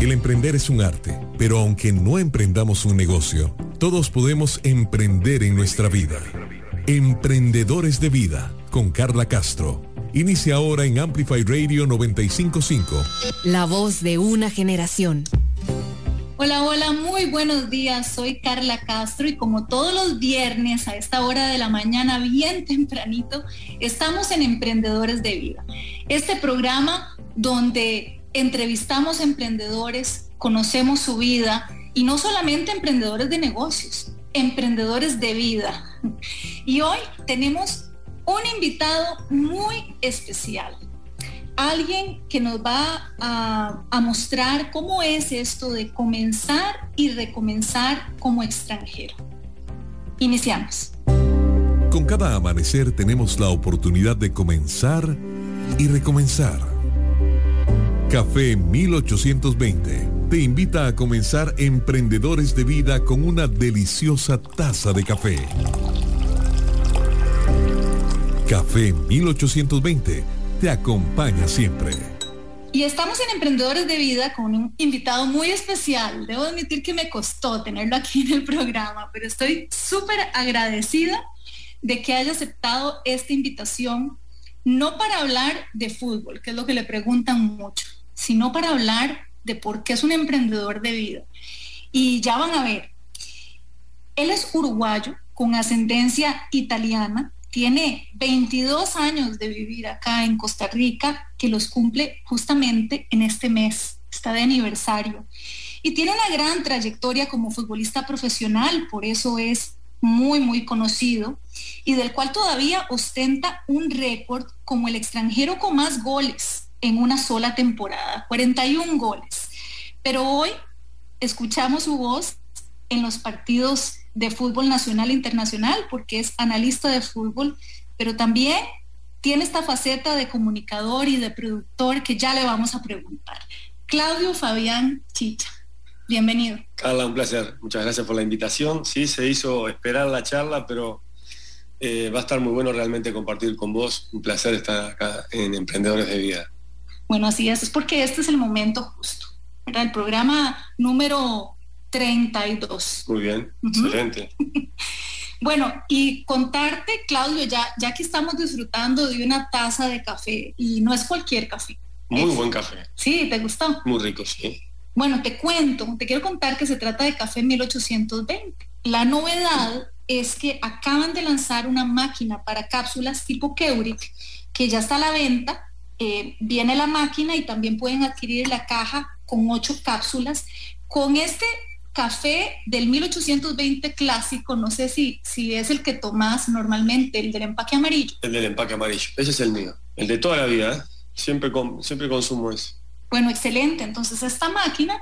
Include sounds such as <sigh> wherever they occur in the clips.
El emprender es un arte, pero aunque no emprendamos un negocio, todos podemos emprender en nuestra vida. Emprendedores de Vida, con Carla Castro. Inicia ahora en Amplify Radio 955. La voz de una generación. Hola, hola, muy buenos días. Soy Carla Castro y como todos los viernes a esta hora de la mañana, bien tempranito, estamos en Emprendedores de Vida. Este programa donde entrevistamos emprendedores, conocemos su vida y no solamente emprendedores de negocios, emprendedores de vida. Y hoy tenemos un invitado muy especial, alguien que nos va a, mostrar cómo es esto de comenzar y recomenzar como extranjero. Iniciamos. Con cada amanecer tenemos la oportunidad de comenzar y recomenzar Café 1820 te invita a comenzar Emprendedores de Vida con una deliciosa taza de café. Café 1820 te acompaña siempre. Y estamos en Emprendedores de Vida con un invitado muy especial. Debo admitir que me costó tenerlo aquí en el programa, pero estoy súper agradecida de que haya aceptado esta invitación, no para hablar de fútbol, que es lo que le preguntan mucho, sino para hablar de por qué es un emprendedor de vida. Y ya van a ver, él es uruguayo con ascendencia italiana, tiene 22 años de vivir acá en Costa Rica, que los cumple justamente en este mes, está de aniversario. Y tiene una gran trayectoria como futbolista profesional, por eso es muy, muy conocido, y del cual todavía ostenta un récord como el extranjero con más goles en una sola temporada, 41 goles. Pero hoy escuchamos su voz en los partidos de fútbol nacional e internacional porque es analista de fútbol, pero también tiene esta faceta de comunicador y de productor que ya le vamos a preguntar. Claudio Fabián Chicha, bienvenido. Carla, un placer. Muchas gracias por la invitación. Sí, se hizo esperar la charla, pero eh, va a estar muy bueno realmente compartir con vos. Un placer estar acá en Emprendedores de Vida. Bueno, así es, es porque este es el momento justo. Era el programa número 32. Muy bien, excelente. <laughs> bueno, y contarte, Claudio, ya, ya que estamos disfrutando de una taza de café, y no es cualquier café. Muy buen café. Sí, ¿te gustó? Muy rico, sí. Bueno, te cuento, te quiero contar que se trata de café 1820. La novedad es que acaban de lanzar una máquina para cápsulas tipo Keurig que ya está a la venta eh, viene la máquina y también pueden adquirir la caja con ocho cápsulas. Con este café del 1820 clásico, no sé si, si es el que tomas normalmente, el del empaque amarillo. El del empaque amarillo, ese es el mío, el de toda la vida, ¿eh? siempre, siempre consumo eso. Bueno, excelente. Entonces esta máquina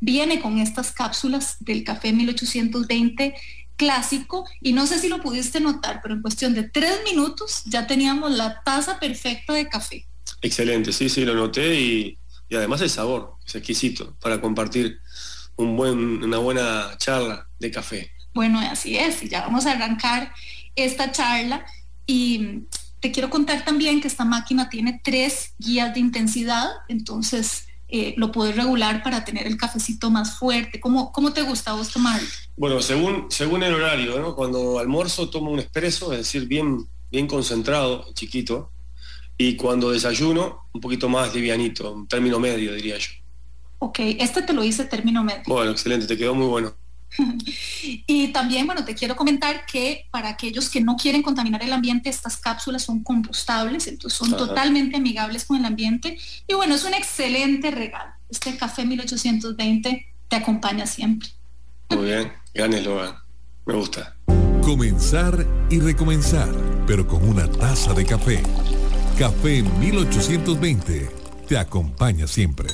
viene con estas cápsulas del café 1820 clásico y no sé si lo pudiste notar, pero en cuestión de tres minutos ya teníamos la taza perfecta de café. Excelente, sí, sí, lo noté y, además el sabor, es exquisito para compartir un buen, una buena charla de café. Bueno, así es, ya vamos a arrancar esta charla y te quiero contar también que esta máquina tiene tres guías de intensidad, entonces eh, lo puedes regular para tener el cafecito más fuerte. ¿Cómo, cómo te gusta vos tomar? Bueno, según, según el horario, ¿no? cuando almuerzo tomo un expreso, es decir, bien, bien concentrado, chiquito, y cuando desayuno, un poquito más livianito, un término medio, diría yo. Ok, este te lo hice término medio. Bueno, excelente, te quedó muy bueno. <laughs> y también, bueno, te quiero comentar que para aquellos que no quieren contaminar el ambiente, estas cápsulas son compostables, entonces son totalmente amigables con el ambiente. Y bueno, es un excelente regalo. Este café 1820 te acompaña siempre. Muy bien, eslogan. Me gusta. Comenzar y recomenzar, pero con una taza de café. Café 1820 te acompaña siempre.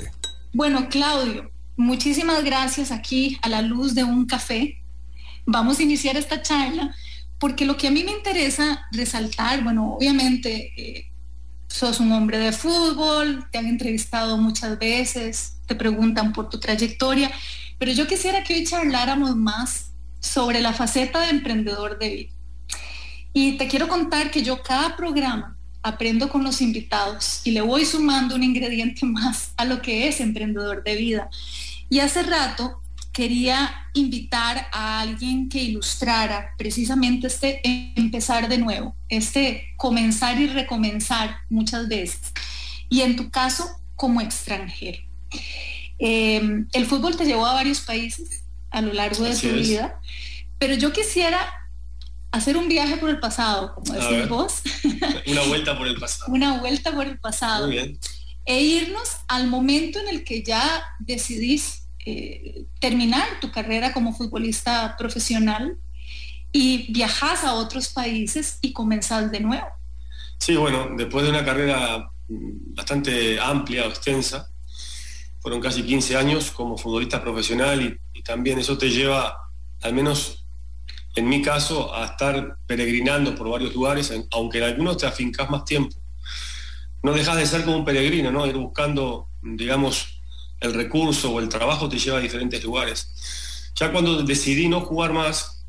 Bueno, Claudio, muchísimas gracias aquí a la luz de un café. Vamos a iniciar esta charla porque lo que a mí me interesa resaltar, bueno, obviamente eh, sos un hombre de fútbol, te han entrevistado muchas veces, te preguntan por tu trayectoria, pero yo quisiera que hoy charláramos más sobre la faceta de emprendedor de vida. Y te quiero contar que yo cada programa aprendo con los invitados y le voy sumando un ingrediente más a lo que es emprendedor de vida. Y hace rato quería invitar a alguien que ilustrara precisamente este empezar de nuevo, este comenzar y recomenzar muchas veces. Y en tu caso, como extranjero. Em, el fútbol te llevó a varios países a lo largo de tu vida, pero yo quisiera hacer un viaje por el pasado, como decís vos. Una <laughs> vuelta por el pasado. Una vuelta por el pasado. Muy bien. E irnos al momento en el que ya decidís eh, terminar tu carrera como futbolista profesional y viajas a otros países y comenzás de nuevo. Sí, bueno, después de una carrera bastante amplia o extensa, fueron casi 15 años como futbolista profesional y, y también eso te lleva, al menos en mi caso, a estar peregrinando por varios lugares, aunque en algunos te afincas más tiempo. No dejas de ser como un peregrino, ¿no? Ir buscando, digamos, el recurso o el trabajo te lleva a diferentes lugares. Ya cuando decidí no jugar más,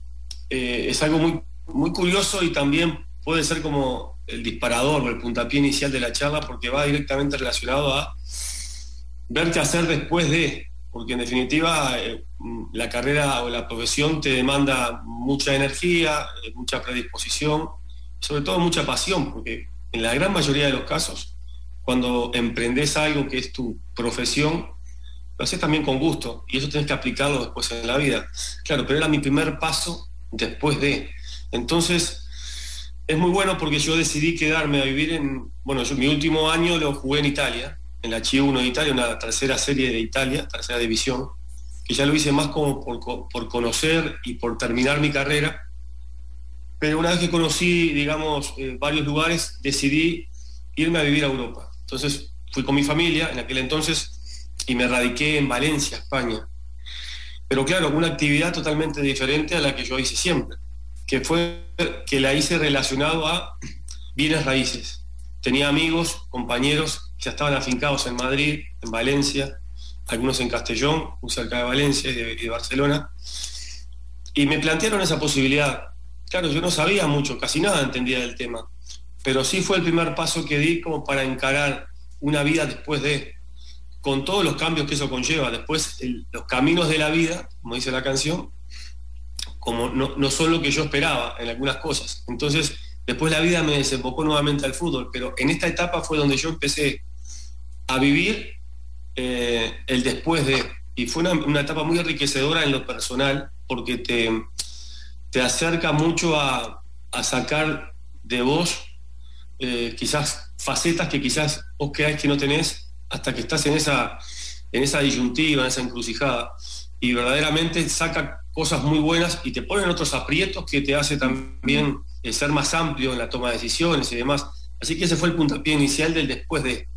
eh, es algo muy, muy curioso y también puede ser como el disparador o el puntapié inicial de la charla porque va directamente relacionado a ver qué hacer después de, porque en definitiva eh, la carrera o la profesión te demanda mucha energía, eh, mucha predisposición, sobre todo mucha pasión, porque en la gran mayoría de los casos, cuando emprendes algo que es tu profesión, lo haces también con gusto y eso tienes que aplicarlo después en la vida. Claro, pero era mi primer paso después de. Entonces, es muy bueno porque yo decidí quedarme a vivir en, bueno, yo mi último año lo jugué en Italia, en la Chi 1 de Italia, una tercera serie de Italia, tercera división, que ya lo hice más como por, conocer y por terminar mi carrera. Pero una vez que conocí, digamos, eh, varios lugares, decidí irme a vivir a Europa. Entonces fui con mi familia en aquel entonces y me radiqué en Valencia, España. Pero claro, una actividad totalmente diferente a la que yo hice siempre, que fue que la hice relacionado a bienes raíces. Tenía amigos, compañeros ya estaban afincados en Madrid, en Valencia, algunos en Castellón, muy cerca de Valencia y de, Barcelona, y me plantearon esa posibilidad. Claro, yo no sabía mucho, casi nada entendía del tema, pero sí fue el primer paso que di como para encarar una vida después de, con todos los cambios que eso conlleva. Después, los caminos de la vida, como dice la canción, como no, son lo que yo esperaba en algunas cosas. Entonces, después la vida me desembocó nuevamente al fútbol, pero en esta etapa fue donde yo empecé a vivir eh, el después de, y fue una, etapa muy enriquecedora en lo personal, porque te, te acerca mucho a, sacar de vos eh, quizás facetas que quizás vos creáis que no tenés hasta que estás en esa, en esa disyuntiva, en esa encrucijada, y verdaderamente saca cosas muy buenas y te ponen otros aprietos que te hace también eh, ser más amplio en la toma de decisiones y demás. Así que ese fue el puntapié inicial del después de.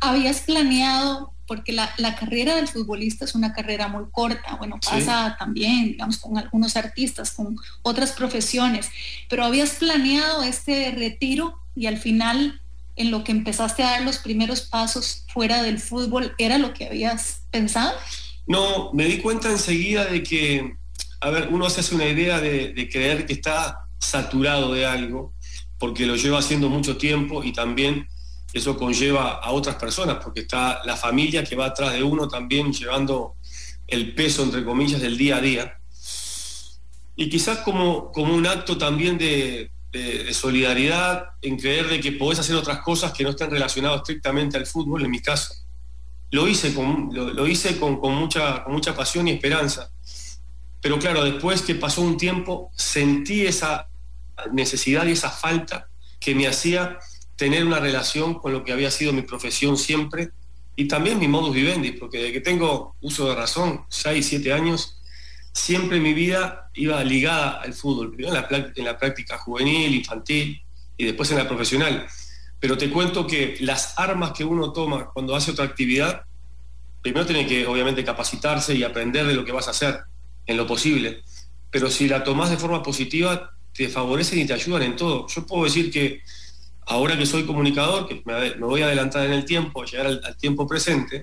¿Habías planeado, porque la, carrera del futbolista es una carrera muy corta, bueno, pasa también, digamos, con algunos artistas, con otras profesiones, pero habías planeado este retiro y al final en lo que empezaste a dar los primeros pasos fuera del fútbol era lo que habías pensado? No, me di cuenta enseguida de que, a ver, uno se hace una idea de, creer que está saturado de algo, porque lo lleva haciendo mucho tiempo y también eso conlleva a otras personas, porque está la familia que va atrás de uno también llevando el peso, entre comillas, del día a día. Y quizás como, como un acto también de, solidaridad, en creer de que podés hacer otras cosas que no estén relacionadas estrictamente al fútbol, en mi caso. Lo hice con, lo, hice con, mucha, con mucha pasión y esperanza. Pero claro, después que pasó un tiempo, sentí esa necesidad y esa falta que me hacía tener una relación con lo que había sido mi profesión siempre y también mi modus vivendi, porque desde que tengo uso de razón, 6, 7 años, siempre mi vida iba ligada al fútbol, primero en la, práctica juvenil, infantil y después en la profesional. Pero te cuento que las armas que uno toma cuando hace otra actividad, primero tiene que obviamente capacitarse y aprender de lo que vas a hacer en lo posible. Pero si la tomas de forma positiva, te favorecen y te ayudan en todo. Yo puedo decir que ahora que soy comunicador, que me, voy a adelantar en el tiempo, llegar al, tiempo presente,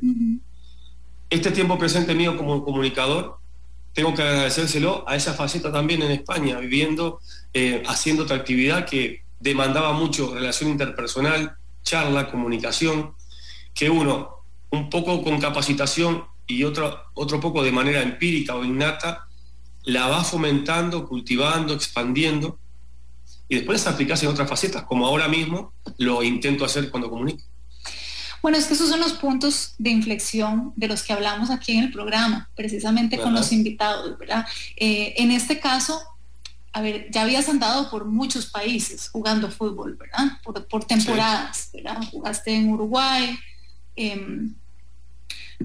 este tiempo presente mío como comunicador tengo que agradecérselo a esa faceta también en España, viviendo, eh, haciendo otra actividad que demandaba mucho relación interpersonal, charla, comunicación, que uno, un poco con capacitación y otro, otro poco de manera empírica o innata, la va fomentando, cultivando, expandiendo y después aplicarse en otras facetas, como ahora mismo lo intento hacer cuando comunico. Bueno, es que esos son los puntos de inflexión de los que hablamos aquí en el programa, precisamente con los invitados, ¿verdad? Eh, en este caso, a ver, ya habías andado por muchos países jugando fútbol, ¿verdad? Por, temporadas, ¿verdad? Jugaste en Uruguay, em,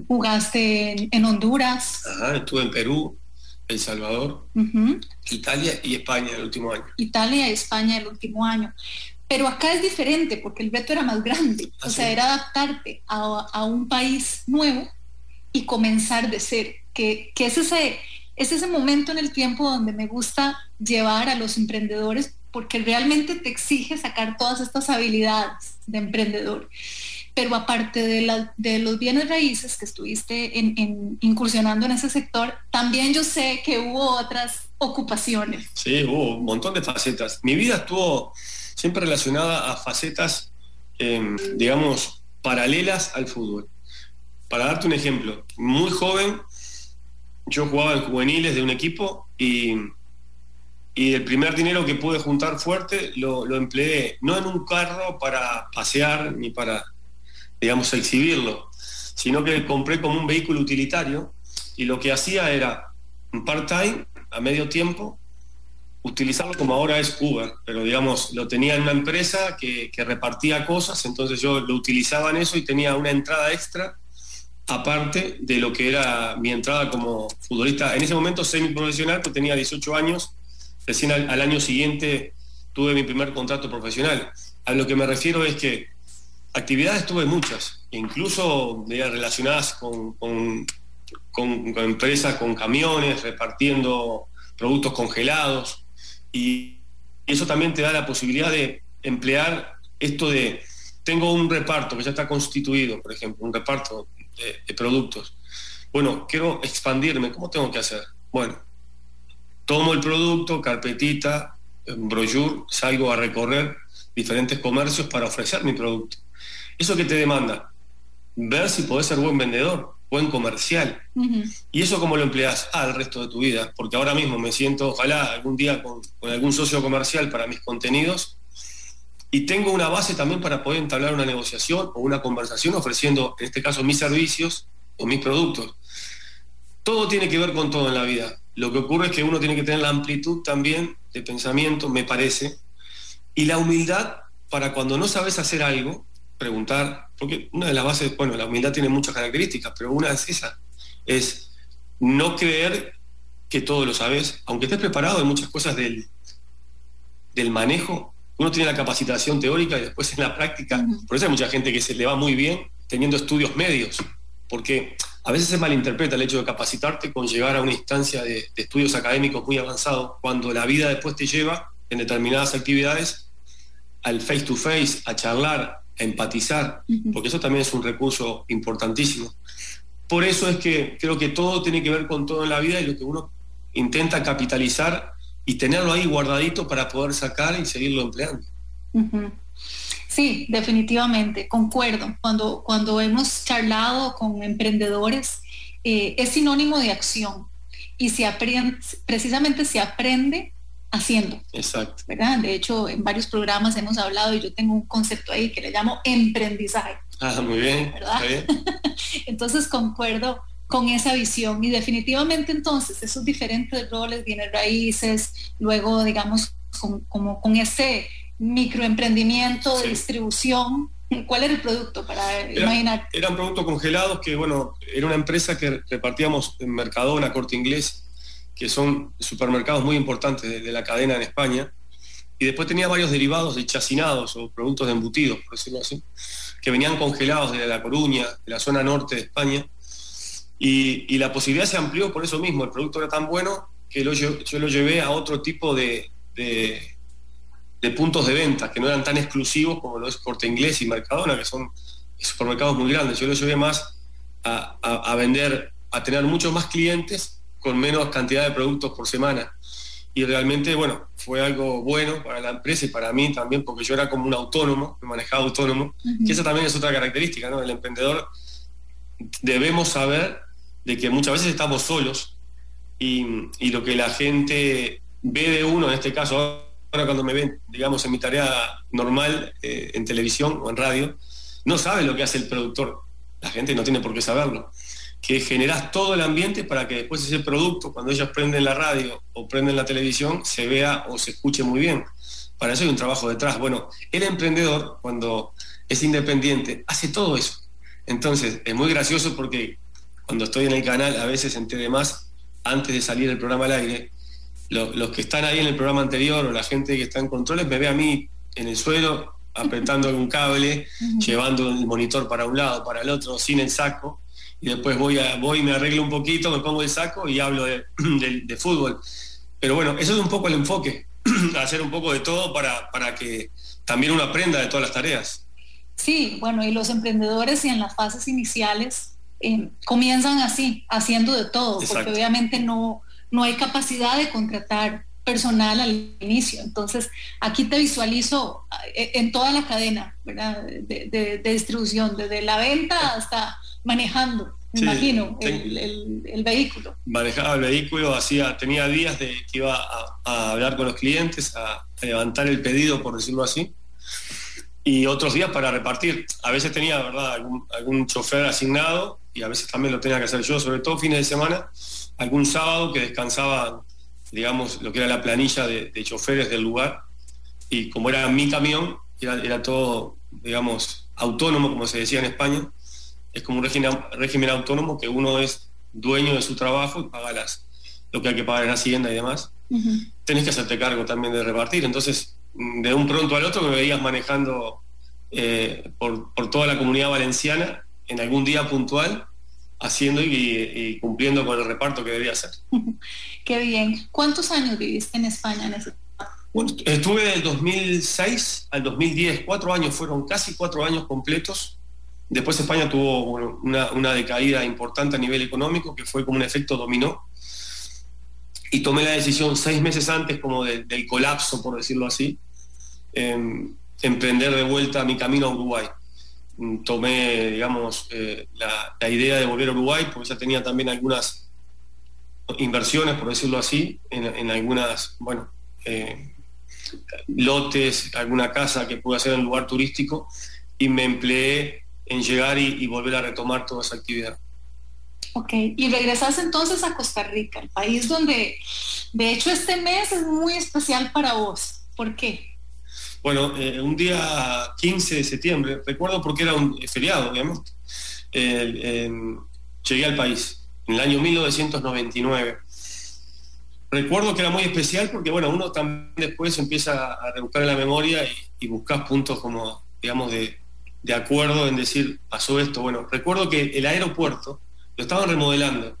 jugaste en, Honduras. Ajá, estuve en Perú, El Salvador, Italia y España el último año. Italia y España el último año. Pero acá es diferente porque el reto era más grande. O sea, era adaptarte a, un país nuevo y comenzar de ser. Que, que es, ese, es ese momento en el tiempo donde me gusta llevar a los emprendedores porque realmente te exige sacar todas estas habilidades de emprendedor. Pero aparte de, los bienes raíces que estuviste incursionando en ese sector, también yo sé que hubo otras ocupaciones. Sí, hubo un montón de facetas. Mi vida estuvo siempre relacionada a facetas, em, digamos, paralelas al fútbol. Para darte un ejemplo, muy joven, yo jugaba en juveniles de un equipo y, y el primer dinero que pude juntar fuerte lo, empleé no en un carro para pasear ni para, digamos, exhibirlo, sino que compré como un vehículo utilitario y lo que hacía era un part-time a medio tiempo utilizarlo como ahora es Uber, pero digamos, lo tenía en una empresa que, repartía cosas, entonces yo lo utilizaba en eso y tenía una entrada extra, aparte de lo que era mi entrada como futbolista. En ese momento semi-profesional, pues tenía 18 años, recién al, año siguiente tuve mi primer contrato profesional. A lo que me refiero es que actividades tuve muchas, incluso relacionadas con, con, empresas, con camiones, repartiendo productos congelados, y eso también te da la posibilidad de emplear esto de, tengo un reparto que ya está constituido, por ejemplo, un reparto de, productos. Bueno, quiero expandirme, ¿cómo tengo que hacer? Bueno, tomo el producto, carpetita, brochure, salgo a recorrer diferentes comercios para ofrecer mi producto. ¿Eso que te demanda? Ver si podés ser buen vendedor, buen comercial. ¿Y eso cómo lo empleas al resto de tu vida? Porque ahora mismo me siento, ojalá algún día con, algún socio comercial para mis contenidos y tengo una base también para poder entablar una negociación o una conversación ofreciendo, en este caso, mis servicios o mis productos. Todo tiene que ver con todo en la vida. Lo que ocurre es que uno tiene que tener la amplitud también de pensamiento, me parece, y la humildad para cuando no sabes hacer algo, preguntar, porque una de las bases, bueno, la humildad tiene muchas características, pero una es esa, es no creer que todo lo sabes, aunque estés preparado en muchas cosas del, del manejo, uno tiene la capacitación teórica y después en la práctica, por eso hay mucha gente que se le va muy bien teniendo estudios medios, porque a veces se malinterpreta el hecho de capacitarte con llegar a una instancia de, de estudios académicos muy avanzados, cuando la vida después te lleva en determinadas actividades al face to face, a charlar, empatizar, porque eso también es un recurso importantísimo. Por eso es que creo que todo tiene que ver con todo en la vida y lo que uno intenta capitalizar y tenerlo ahí guardadito para poder sacar y seguirlo empleando. Sí, definitivamente, concuerdo. Cuando, cuando hemos charlado con emprendedores, eh, es sinónimo de acción y se aprende, precisamente se aprende haciendo. Exacto. ¿verdad? De hecho, en varios programas hemos hablado y yo tengo un concepto ahí que le llamo emprendizaje. Ah, muy bien. ¿verdad? <laughs> entonces concuerdo con esa visión y definitivamente entonces esos diferentes roles, bienes raíces, luego digamos con, como con ese microemprendimiento de distribución, ¿Cuál era el producto para imaginar? Eran productos congelados que, bueno, era una empresa que repartíamos en Mercadona, Corte Inglés, que son supermercados muy importantes de, la cadena en España, y después tenía varios derivados de chacinados o productos de embutidos, por decirlo así, que venían congelados de La Coruña, de la zona norte de España, y, la posibilidad se amplió por eso mismo, el producto era tan bueno que yo lo llevé a otro tipo de, puntos de venta, que no eran tan exclusivos como lo es Corte Inglés y Mercadona, que son supermercados muy grandes, yo lo llevé más a vender, a tener muchos más clientes con menos cantidad de productos por semana. Y realmente, bueno, fue algo bueno para la empresa y para mí también, porque yo era como un autónomo, me manejaba autónomo, que esa también es otra característica, ¿no? El emprendedor debemos saber de que muchas veces estamos solos y, y lo que la gente ve de uno, en este caso ahora cuando me ven, digamos, en mi tarea normal eh, en televisión o en radio, no sabe lo que hace el productor. La gente no tiene por qué saberlo. Que generas todo el ambiente para que después ese producto, cuando ellos prenden la radio o prenden la televisión, se vea o se escuche muy bien. Para eso hay un trabajo detrás. Bueno, el emprendedor, cuando es independiente, hace todo eso. Entonces, es muy gracioso porque cuando estoy en el canal, a veces enteré más antes de salir el programa al aire, los que están ahí en el programa anterior o la gente que está en controles me ve a mí en el suelo apretando un cable, llevando el monitor para un lado, para el otro, sin el saco, y después voy, a, voy me arreglo un poquito, me pongo el saco y hablo de, <clears throat> fútbol. Pero bueno, eso es un poco el enfoque, <clears throat> hacer un poco de todo para, para que también uno aprenda de todas las tareas. Sí, bueno, y los emprendedores y en las fases iniciales eh, comienzan así, haciendo de todo, porque obviamente no, no hay capacidad de contratar personal al inicio. Entonces, aquí te visualizo eh, en toda la cadena De, distribución, desde la venta hasta manejando, me imagino, el, vehículo. Manejaba el vehículo, hacía, tenía días de que iba a, hablar con los clientes, a, levantar el pedido, por decirlo así, y otros días para repartir. A veces tenía, ¿verdad?, algún, algún chofer asignado y a veces también lo tenía que hacer yo, sobre todo fines de semana algún sábado que descansaba, digamos, lo que era la planilla de, choferes del lugar, y como era mi camión, era, todo, digamos, autónomo, como se decía en España, es como un régimen, régimen autónomo que uno es dueño de su trabajo y paga las, lo que hay que pagar en Hacienda y demás. Tenés que hacerte cargo también de repartir. Entonces, de un pronto al otro me veías manejando eh, por, por, toda la comunidad valenciana en algún día puntual haciendo y, cumpliendo con el reparto que debía hacer. <laughs> Qué bien. ¿Cuántos años viviste en España en ese bueno, estuve del 2006 al 2010, cuatro años, fueron casi cuatro años completos. Después España tuvo una, una, decaída importante a nivel económico, que fue como un efecto dominó. Y tomé la decisión seis meses antes, como del colapso, por decirlo así, em, emprender de vuelta mi camino a Uruguay tomé, digamos, eh, la, idea de volver a Uruguay, porque ya tenía también algunas inversiones, por decirlo así, en, algunas, bueno, eh, lotes, alguna casa que pude hacer en un lugar turístico, y me empleé en llegar y, volver a retomar toda esa actividad. Ok, y regresas entonces a Costa Rica, el país donde, de hecho, este mes es muy especial para vos. ¿Por qué? Bueno, eh, un día 15 de septiembre, recuerdo porque era un feriado, obviamente, llegué al país, en el año 1999. Recuerdo que era muy especial porque, bueno, uno también después empieza a rebuscar en la memoria y, y buscas puntos como, digamos, de acuerdo en decir, pasó esto. Bueno, recuerdo que el aeropuerto lo estaban remodelando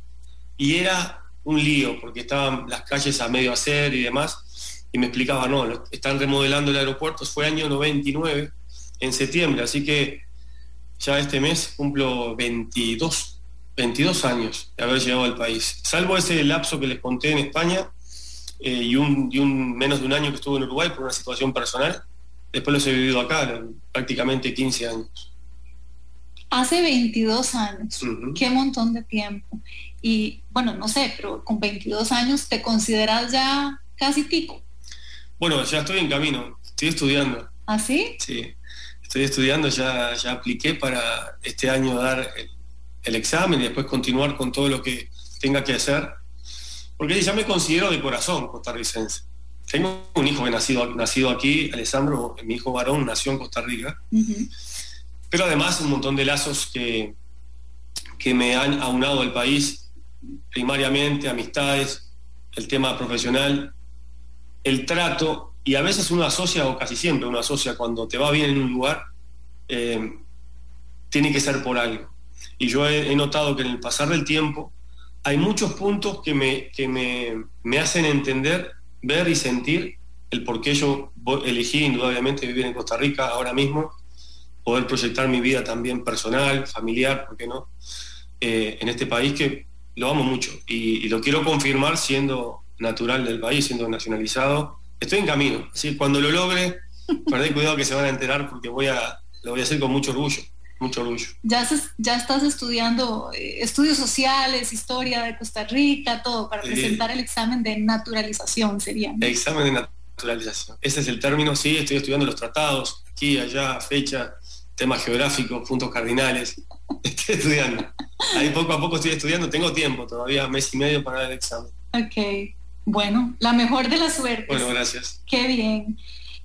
y era un lío porque estaban las calles a medio hacer y demás y me explicaba, no, están remodelando el aeropuerto, fue año 99, en septiembre, así que ya este mes cumplo 22, 22 años de haber llegado al país. Salvo ese lapso que les conté en España eh, y, un, y, un, menos de un año que estuve en Uruguay por una situación personal, después los he vivido acá, prácticamente 15 años. Hace 22 años, qué montón de tiempo. Y bueno, no sé, pero con 22 años te consideras ya casi pico. Bueno, ya estoy en camino, estoy estudiando. ¿Ah, sí? Sí, estoy estudiando, ya, ya apliqué para este año dar el, examen y después continuar con todo lo que tenga que hacer. Porque ya me considero de corazón costarricense. Tengo un hijo que nacido, nacido aquí, Alessandro, mi hijo varón, nació en Costa Rica. Pero además un montón de lazos que, que me han aunado al país, primariamente amistades, el tema profesional, el trato, y a veces uno asocia, o casi siempre uno asocia cuando te va bien en un lugar, eh, tiene que ser por algo. Y yo he, notado que en el pasar del tiempo hay muchos puntos que, me, que me, me, hacen entender, ver y sentir el por qué yo elegí indudablemente vivir en Costa Rica ahora mismo, poder proyectar mi vida también personal, familiar, ¿por qué no? Eh, en este país que lo amo mucho y, y lo quiero confirmar siendo natural del país, siendo nacionalizado. Estoy en camino, así cuando lo logre, <laughs> perdé cuidado que se van a enterar porque voy a, lo voy a hacer con mucho orgullo. mucho orgullo. Ya, ya estás estudiando eh, estudios sociales, historia de Costa Rica, todo, para presentar el examen de naturalización, sería. El examen de naturalización. Ese es el término, sí, estoy estudiando los tratados, aquí, allá, fecha, temas geográficos, puntos cardinales. <laughs> Estoy estudiando. Ahí poco a poco estoy estudiando, tengo tiempo, todavía mes y medio para el examen. Ok, bueno, la mejor de las suertes. Bueno, gracias. Qué bien.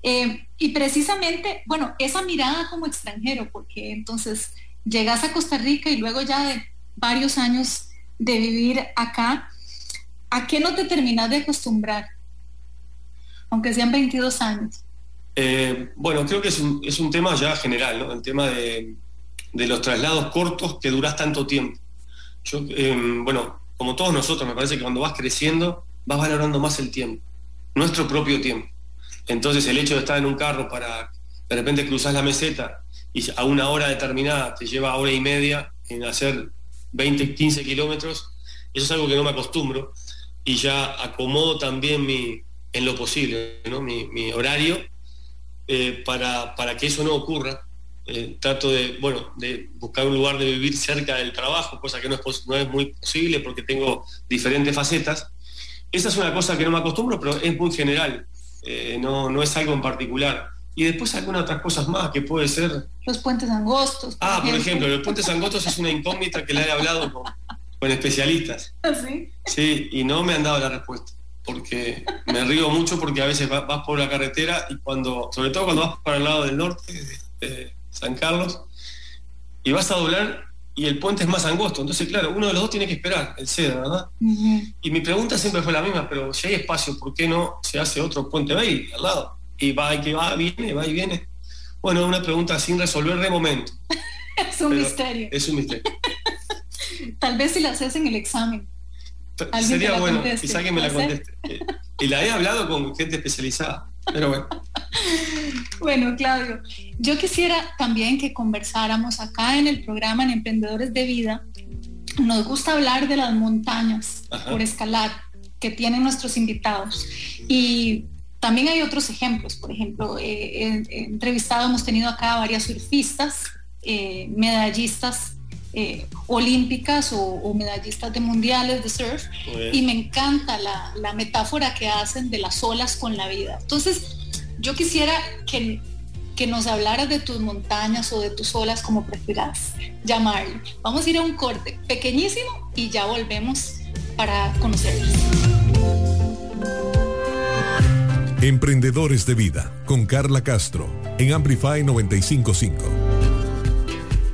Eh, y precisamente, bueno, esa mirada como extranjero, porque entonces llegas a Costa Rica y luego ya de varios años de vivir acá, ¿a qué no te terminas de acostumbrar? Aunque sean 22 años. Eh, bueno, creo que es un, tema ya general, ¿no? El tema de, los traslados cortos que duras tanto tiempo. Yo, eh, bueno, como todos nosotros, me parece que cuando vas creciendo, vas valorando más el tiempo, nuestro propio tiempo. Entonces el hecho de estar en un carro para de repente cruzar la meseta y a una hora determinada te lleva hora y media en hacer 20, 15 kilómetros, eso es algo que no me acostumbro y ya acomodo también mi, en lo posible mi, horario eh, para, para, que eso no ocurra. Eh, trato de, bueno, de buscar un lugar de vivir cerca del trabajo, cosa que no es, no es muy posible porque tengo diferentes facetas. Esa es una cosa que no me acostumbro, pero es muy general. Eh, no, no es algo en particular. Y después algunas otras cosas más que puede ser. Los puentes angostos. ah, por ejemplo, los puentes angostos es una incógnita que le he hablado con, especialistas. <laughs> ¿Ah, ¿Sí? Sí, y no me han dado la respuesta. Porque me río mucho porque a veces vas, por la carretera y cuando, sobre todo cuando vas para el lado del norte, de San Carlos, y vas a doblar y el puente es más angosto. Entonces, claro, uno de los dos tiene que esperar, el seda, ¿verdad? Y mi pregunta siempre fue la misma, pero si hay espacio, ¿por qué no se hace otro puente ahí, al lado? Y va y que va, viene, va y viene. Bueno, una pregunta sin resolver de momento. <laughs> es un misterio. Es un misterio. <laughs> Tal vez si la haces en el examen. Sería bueno, quizá que me la conteste. y la he hablado con gente especializada, pero bueno. Bueno, Claudio, yo quisiera también que conversáramos acá en el programa en Emprendedores de Vida. Nos gusta hablar de las montañas por escalar que tienen nuestros invitados. Y también hay otros ejemplos. Por ejemplo, he entrevistado, hemos tenido acá varias surfistas, eh, medallistas eh, olímpicas o, medallistas de mundiales de surf y me encanta la, la, metáfora que hacen de las olas con la vida. Entonces, yo quisiera que, que nos hablaras de tus montañas o de tus olas, como prefieras llamarlo. Vamos a ir a un corte pequeñísimo y ya volvemos para conocerlos. Emprendedores de Vida con Carla Castro en Amplify 955.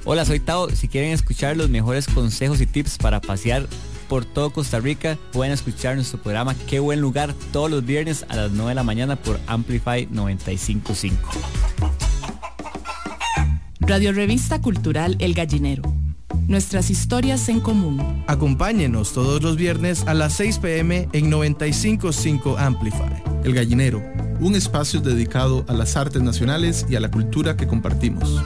Hola, soy Tao. Si quieren escuchar los mejores consejos y tips para pasear por todo Costa Rica. Pueden escuchar nuestro programa Qué buen lugar todos los viernes a las 9 de la mañana por Amplify 955. Radio Revista Cultural El Gallinero. Nuestras historias en común. Acompáñenos todos los viernes a las 6 pm en 955 Amplify. El Gallinero, un espacio dedicado a las artes nacionales y a la cultura que compartimos.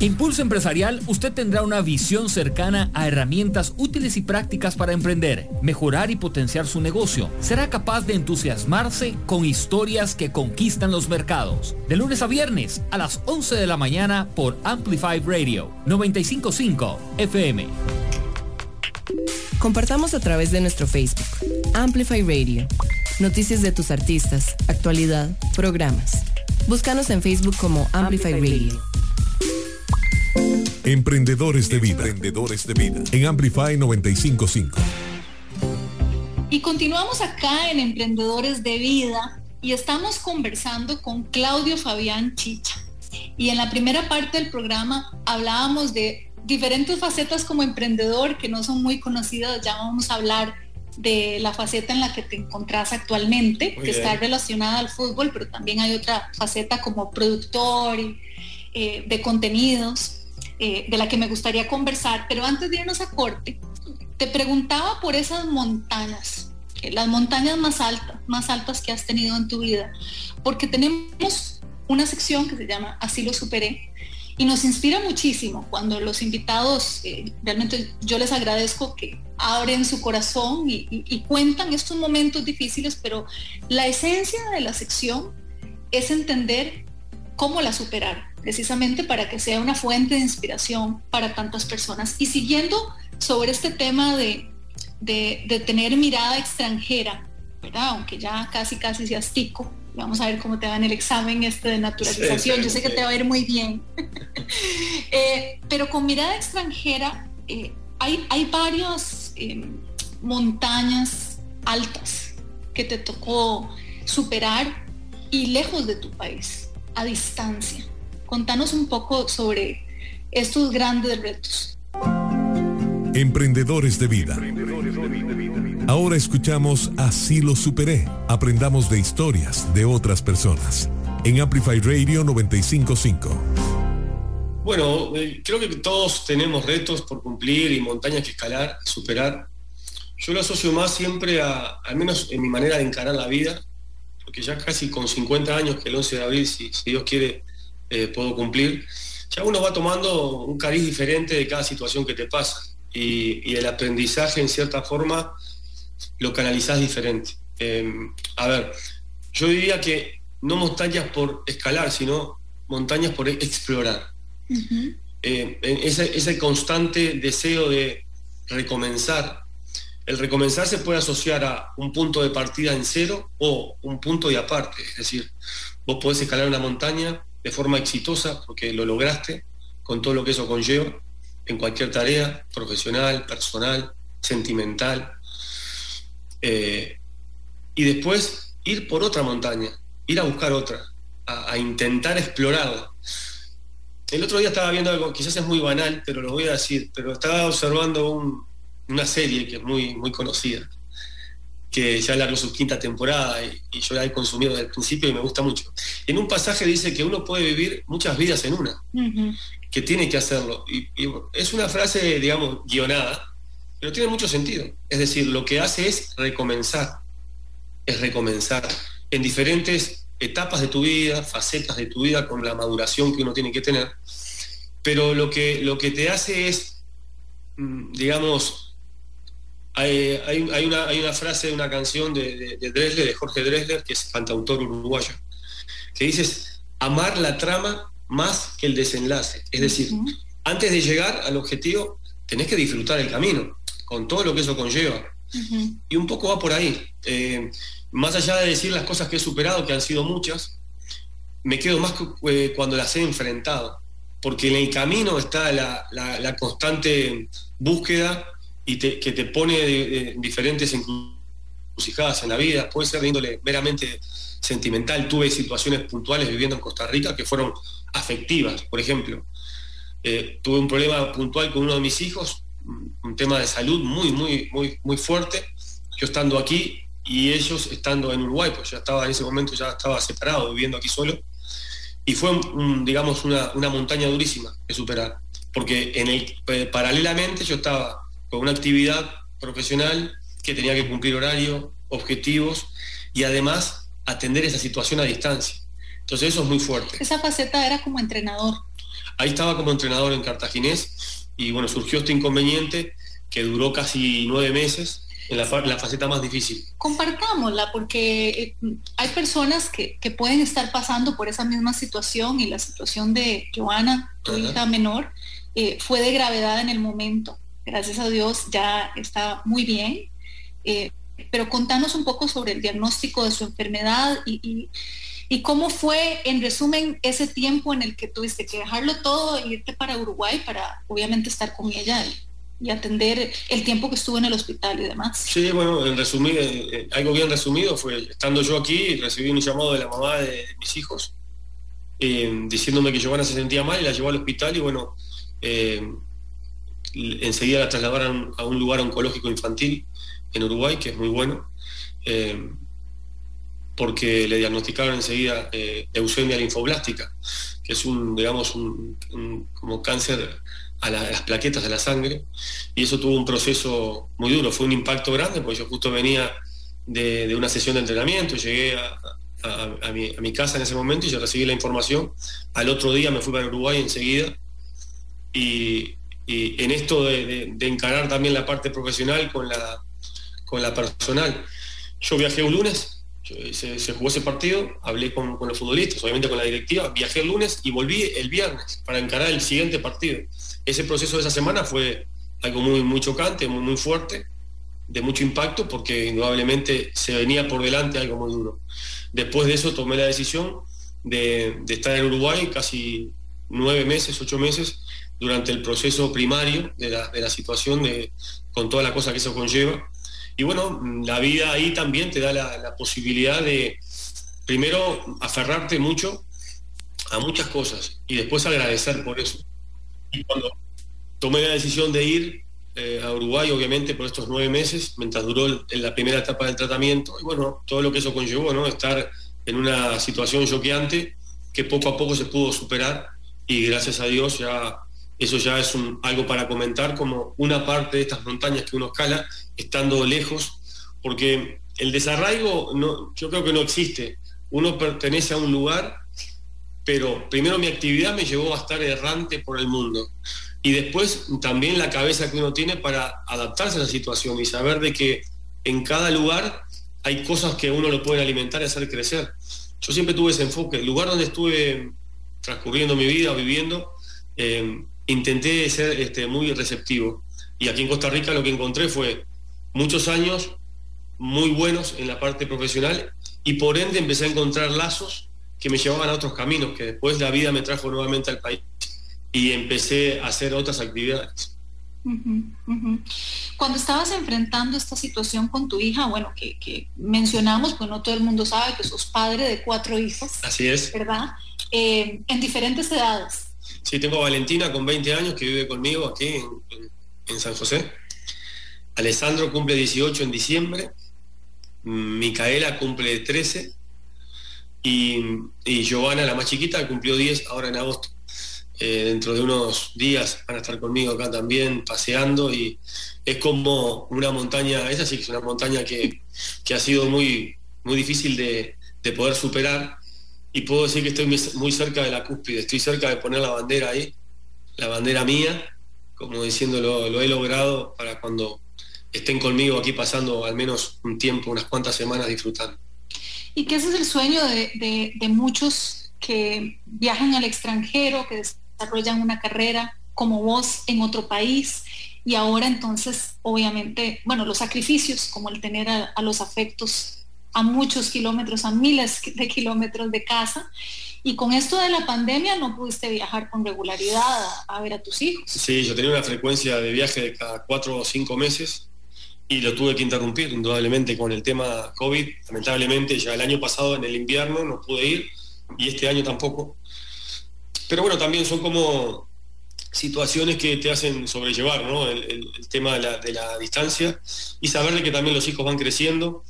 Impulso Empresarial, usted tendrá una visión cercana a herramientas útiles y prácticas para emprender, mejorar y potenciar su negocio. Será capaz de entusiasmarse con historias que conquistan los mercados. De lunes a viernes a las 11 de la mañana por Amplify Radio 955 FM. Compartamos a través de nuestro Facebook, Amplify Radio. Noticias de tus artistas, actualidad, programas. Búscanos en Facebook como Amplify, Radio. Emprendedores de vida. Emprendedores de vida. En Amplify 955. Y continuamos acá en Emprendedores de Vida y estamos conversando con Claudio Fabián Chicha. Y en la primera parte del programa hablábamos de diferentes facetas como emprendedor que no son muy conocidas. Ya vamos a hablar de la faceta en la que te encontrás actualmente, que está relacionada al fútbol, pero también hay otra faceta como productor eh, de contenidos. Eh, de la que me gustaría conversar, pero antes de irnos a corte, te preguntaba por esas montañas, eh, las montañas más altas, más altas que has tenido en tu vida, porque tenemos una sección que se llama Así lo superé y nos inspira muchísimo cuando los invitados, eh, realmente yo les agradezco que abren su corazón y cuentan estos momentos difíciles, pero la esencia de la sección es entender cómo la superar, precisamente para que sea una fuente de inspiración para tantas personas. Y siguiendo sobre este tema de, de, tener mirada extranjera, ¿verdad? Aunque ya casi, casi se astico. Vamos a ver cómo te va en el examen este de naturalización. Yo sé que te va a ir muy bien. <laughs> Eh, pero con mirada extranjera, eh, hay, hay varias eh, montañas altas que te tocó superar y lejos de tu país, a distancia. Contanos un poco sobre estos grandes retos. Emprendedores de vida. Ahora escuchamos Así lo superé. Aprendamos de historias de otras personas. En Amplify Radio 955. Bueno, eh, creo que todos tenemos retos por cumplir y montañas que escalar, superar. Yo lo asocio más siempre a, al menos en mi manera de encarar la vida, porque ya casi con 50 años, que el 11 de abril, si, Dios quiere, eh, puedo cumplir, ya uno va tomando un cariz diferente de cada situación que te pasa. Y, el aprendizaje, en cierta forma, lo canalizás diferente. Em, a ver, yo diría que no montañas por escalar, sino montañas por explorar. Ese, ese constante deseo de recomenzar, el recomenzar se puede asociar a un punto de partida en cero o un punto de aparte. Es decir, vos podés escalar una montaña de forma exitosa porque lo lograste con todo lo que eso conlleva en cualquier tarea profesional, personal, sentimental. Eh, y después ir por otra montaña, ir a buscar otra, a, intentar explorarla. El otro día estaba viendo algo, quizás es muy banal, pero lo voy a decir, pero estaba observando un, una serie que es muy, muy conocida, que ya largó su quinta temporada y, yo la he consumido desde el principio y me gusta mucho. En un pasaje dice que uno puede vivir muchas vidas en una, que tiene que hacerlo. Y, es una frase, digamos, guionada, pero tiene mucho sentido. Es decir, lo que hace es recomenzar, es recomenzar en diferentes etapas de tu vida, facetas de tu vida, con la maduración que uno tiene que tener. Pero lo que, lo que te hace es, mm, digamos, hay, una, frase de una canción de, de, Dresler, de Jorge Dresler, que es cantautor uruguayo, que dice, amar la trama más que el desenlace. Es decir, antes de llegar al objetivo, tenés que disfrutar el camino, con todo lo que eso conlleva. Y un poco va por ahí. Eh, más allá de decir las cosas que he superado, que han sido muchas, me quedo más eh, cuando las he enfrentado, porque en el camino está la, la constante búsqueda y que te pone de, diferentes encrucijadas en la vida, puede ser de meramente sentimental. Tuve situaciones puntuales viviendo en Costa Rica que fueron afectivas, por ejemplo. Eh, tuve un problema puntual con uno de mis hijos, un tema de salud muy, muy, muy, muy fuerte. Yo estando aquí y ellos estando en Uruguay, pues ya estaba en ese momento, ya estaba separado, viviendo aquí solo. Y fue, digamos, una, una, montaña durísima de superar. Porque en el, eh, paralelamente yo estaba una actividad profesional que tenía que cumplir horario, objetivos y además atender esa situación a distancia. Entonces eso es muy fuerte. Esa faceta era como entrenador. Ahí estaba como entrenador en Cartaginés y bueno, surgió este inconveniente que duró casi nueve meses en la, faceta más difícil. Compartámosla porque eh, hay personas que, pueden estar pasando por esa misma situación y la situación de Joana, tu hija menor, eh, fue de gravedad en el momento gracias a Dios ya está muy bien. Eh, pero contanos un poco sobre el diagnóstico de su enfermedad y, cómo fue, en resumen, ese tiempo en el que tuviste que dejarlo todo e irte para Uruguay para obviamente estar con ella y, atender el tiempo que estuvo en el hospital y demás. Sí, bueno, en resumir, eh, eh, algo bien resumido fue, estando yo aquí, recibí un llamado de la mamá de, mis hijos, diciéndome que Giovanna se sentía mal y la llevó al hospital y bueno, enseguida la trasladaron a un lugar oncológico infantil en Uruguay, que es muy bueno, eh, porque le diagnosticaron enseguida eh, leucemia linfoblástica, que es un, digamos, un, como cáncer a, las plaquetas de la sangre, y eso tuvo un proceso muy duro, fue un impacto grande, porque yo justo venía de, una sesión de entrenamiento, llegué a, mi, a, mi, casa en ese momento y yo recibí la información. Al otro día me fui para Uruguay enseguida y, y en esto de, encarar también la parte profesional con la, con la personal. Yo viajé un lunes se, jugó ese partido, hablé con, los futbolistas, obviamente con la directiva, viajé el lunes y volví el viernes para encarar el siguiente partido. Ese proceso de esa semana fue algo muy, muy chocante, muy, muy fuerte, de mucho impacto, porque indudablemente se venía por delante algo muy duro. Después de eso tomé la decisión de, estar en Uruguay casi nueve meses, ocho meses, durante el proceso primario de la, situación, de, con toda la cosa que eso conlleva y bueno, la vida ahí también te da la, posibilidad de, primero, aferrarte mucho a muchas cosas y después agradecer por eso. Y cuando tomé la decisión de ir eh, a Uruguay, obviamente, por estos nueve meses, mientras duró la primera etapa del tratamiento, y bueno, todo lo que eso conllevó, ¿no? Estar en una situación choqueante que poco a poco se pudo superar y gracias a Dios ya eso ya es algo para comentar como una parte de estas montañas que uno escala estando lejos, porque el desarraigo yo creo que no existe. Uno pertenece a un lugar, pero primero mi actividad me llevó a estar errante por el mundo. Y después también la cabeza que uno tiene para adaptarse a la situación y saber de que en cada lugar hay cosas que uno lo puede alimentar y hacer crecer. Yo siempre tuve ese enfoque. El lugar donde estuve transcurriendo mi vida, viviendo, eh, intenté ser este, muy receptivo. Y aquí en Costa Rica lo que encontré fue muchos años muy buenos en la parte profesional y por ende empecé a encontrar lazos que me llevaban a otros caminos, que después la vida me trajo nuevamente al país y empecé a hacer otras actividades. Cuando estabas enfrentando esta situación con tu hija, bueno, que, mencionamos, pues no todo el mundo sabe que sos padre de cuatro hijos. Así es. ¿Verdad? Eh, en diferentes edades. Sí, tengo a Valentina con 20 años que vive conmigo aquí en, San José. Alessandro cumple 18 en diciembre. Micaela cumple 13. Y, y Giovanna, la más chiquita, cumplió 10 ahora en agosto. Eh, dentro de unos días van a estar conmigo acá también paseando y es como una montaña, esa sí que es una montaña que, ha sido muy, muy difícil de, de poder superar y puedo decir que estoy muy cerca de la cúspide, estoy cerca de poner la bandera ahí, la bandera mía, como diciendo lo, he logrado para cuando estén conmigo aquí pasando al menos un tiempo, unas cuantas semanas disfrutando. Y que ese es el sueño de, de muchos que viajan al extranjero, que desarrollan una carrera como vos en otro país y ahora entonces obviamente, bueno, los sacrificios como el tener a los afectos a muchos kilómetros, a miles de kilómetros de casa. Y con esto de la pandemia no pudiste viajar con regularidad a, ver a tus hijos. Sí, yo tenía una frecuencia de viaje de cada cuatro o cinco meses y lo tuve que interrumpir, indudablemente, con el tema COVID. Lamentablemente, ya el año pasado en el invierno no pude ir y este año tampoco. Pero bueno, también son como situaciones que te hacen sobrellevar ¿no? el, tema de la, de la, distancia y saber de que también los hijos van creciendo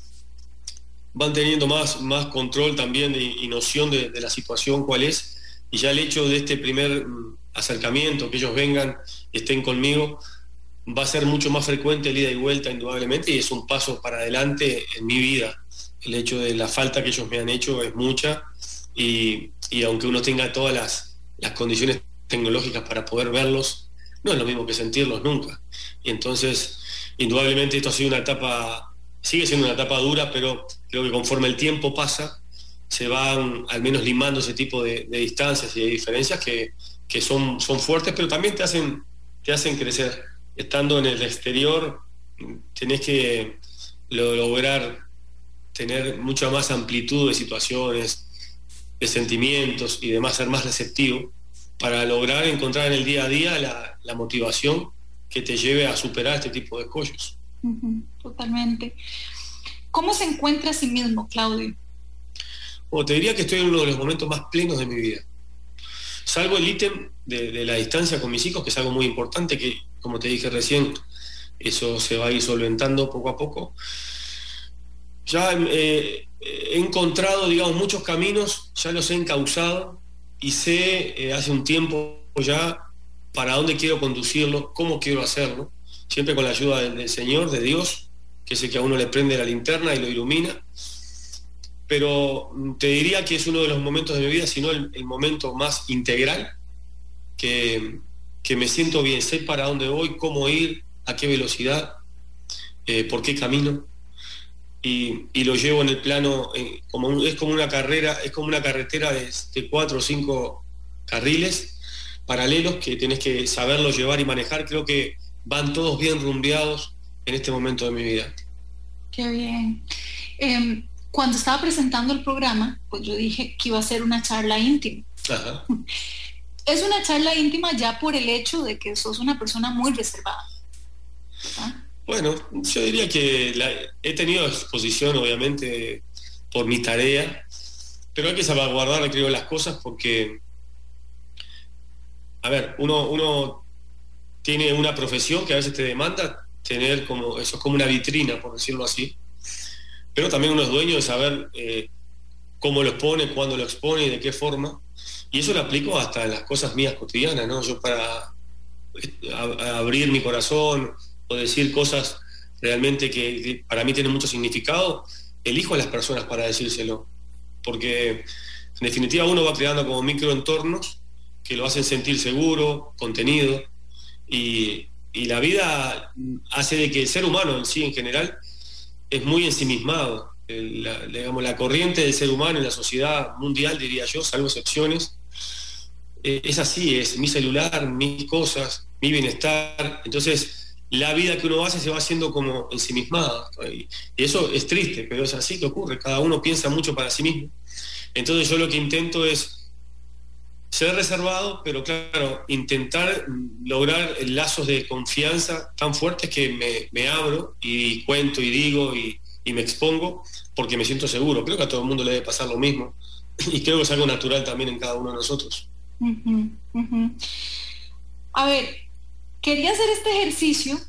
van teniendo más, más control también y, noción de, la situación cuál es, y ya el hecho de este primer mm, acercamiento, que ellos vengan, estén conmigo, va a ser mucho más frecuente el ida y vuelta, indudablemente, y es un paso para adelante en mi vida. El hecho de la falta que ellos me han hecho es mucha, y, aunque uno tenga todas las, las condiciones tecnológicas para poder verlos, no es lo mismo que sentirlos nunca. Y entonces, indudablemente esto ha sido una etapa sigue siendo una etapa dura, pero creo que conforme el tiempo pasa, se van al menos limando ese tipo de, distancias y de diferencias que, son, son fuertes, pero también te hacen, te hacen crecer. Estando en el exterior, tenés que lograr tener mucha más amplitud de situaciones, de sentimientos y demás, ser más receptivo para lograr encontrar en el día a día la, la motivación que te lleve a superar este tipo de escollos totalmente. ¿Cómo se encuentra a sí mismo, Claudio? O te diría que estoy en uno de los momentos más plenos de mi vida. Salvo el ítem de, la distancia con mis hijos, que es algo muy importante, que como te dije recién, eso se va a ir solventando poco a poco. Ya eh, he encontrado, digamos, muchos caminos, ya los he encauzado y sé eh, hace un tiempo ya para dónde quiero conducirlo, cómo quiero hacerlo siempre con la ayuda del, Señor, de Dios, que es el que a uno le prende la linterna y lo ilumina. Pero te diría que es uno de los momentos de mi vida, sino el, el momento más integral, que, me siento bien, sé para dónde voy, cómo ir, a qué velocidad, eh, por qué camino. y, lo llevo en el plano, eh, es como una carrera, es como una carretera de, cuatro o cinco carriles paralelos que tenés que saberlo llevar y manejar. Creo que van todos bien rumbeados en este momento de mi vida. Qué bien. Em, cuando estaba presentando el programa, pues yo dije que iba a ser una charla íntima. <laughs> Es una charla íntima ya por el hecho de que sos una persona muy reservada. Bueno, yo diría que he tenido exposición, obviamente, por mi tarea, pero hay que salvaguardar, creo, las cosas porque, a ver, uno, uno tiene una profesión que a veces te demanda tener como, eso es como una vitrina, por decirlo así, pero también uno es dueño de saber eh, cómo lo expone, cuándo lo expone y de qué forma, y eso lo aplico hasta en las cosas mías cotidianas, ¿no? Yo para eh, abrir mi corazón, o decir cosas realmente que para mí tienen mucho significado, elijo a las personas para decírselo. Porque en definitiva uno va creando como microentornos que lo hacen sentir seguro, contenido, y, la vida hace de que el ser humano en sí en general es muy ensimismado. La, digamos, la corriente del ser humano en la sociedad mundial, diría yo, salvo excepciones, eh, es así, es mi celular, mis cosas, mi bienestar. Entonces, la vida que uno hace se va haciendo como ensimismada. Y, eso es triste, pero es así que ocurre. Cada uno piensa mucho para sí mismo. Entonces yo lo que intento es ser reservado, pero claro, intentar lograr lazos de confianza tan fuertes que me, abro y cuento y digo y, me expongo porque me siento seguro. Creo que a todo el mundo le debe pasar lo mismo y creo que es algo natural también en cada uno de nosotros. A ver, quería hacer este ejercicio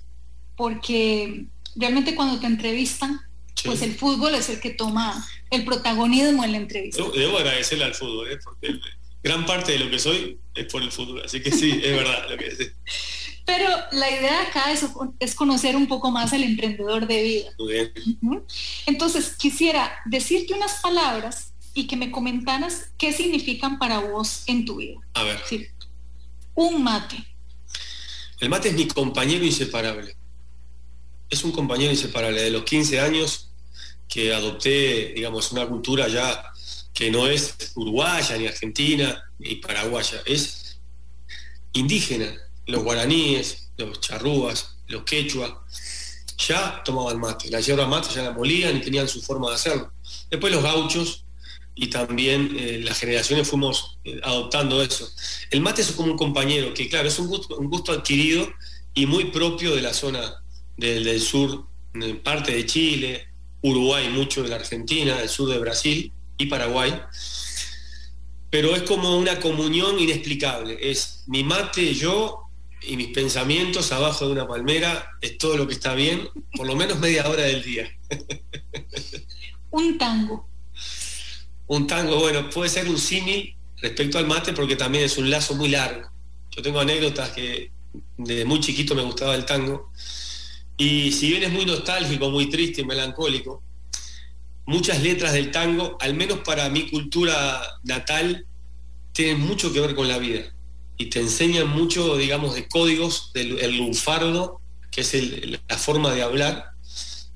porque realmente cuando te entrevistan, pues el fútbol es el que toma el protagonismo en la entrevista. Debo agradecerle al fútbol, ¿eh? porque gran parte de lo que soy es por el fútbol, así que sí, es verdad lo que decís. <laughs> Pero la idea acá es, es, conocer un poco más al emprendedor de vida. Muy bien. Entonces, quisiera decirte unas palabras y que me comentaras qué significan para vos en tu vida. A ver. un mate. El mate es mi compañero inseparable. Es un compañero inseparable. De los 15 años que adopté, digamos, una cultura ya que no es uruguaya, ni argentina, ni paraguaya, es indígena. Los guaraníes, los charrúas, los quechua, ya tomaban mate. La hierba mate ya la molían y tenían su forma de hacerlo. Después los gauchos y también eh, las generaciones fuimos eh, adoptando eso. El mate es como un compañero, que claro, es un gusto, un gusto adquirido y muy propio de la zona del, sur, parte de Chile, Uruguay, mucho de la Argentina, del sur de Brasil y Paraguay. Pero es como una comunión inexplicable. Es mi mate, yo y mis pensamientos abajo de una palmera, es todo lo que está bien, por lo menos media hora del día. un tango un tango, bueno, puede ser un símil respecto al mate porque también es un lazo muy largo. Yo tengo anécdotas que desde muy chiquito me gustaba el tango. Y si bien es muy nostálgico, muy triste y melancólico, muchas letras del tango, al menos para mi cultura natal, tienen mucho que ver con la vida. Y te enseñan mucho, digamos, de códigos del el lunfardo, que es la forma de hablar,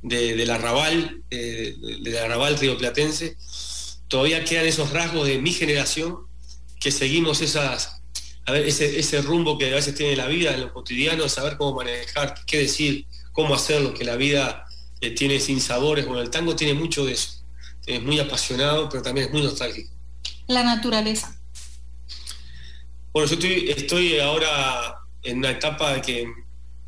del arrabal, del arrabal rioplatense todavía quedan esos rasgos de mi generación que seguimos esas, a ver, ese, rumbo que a veces tiene la vida en lo cotidiano, saber cómo manejar, qué decir, cómo hacerlo, que la vida eh, tiene sin sabores. Bueno, el tango tiene mucho de eso. Es muy apasionado, pero también es muy nostálgico. La naturaleza. Bueno, yo estoy, estoy ahora en una etapa de que,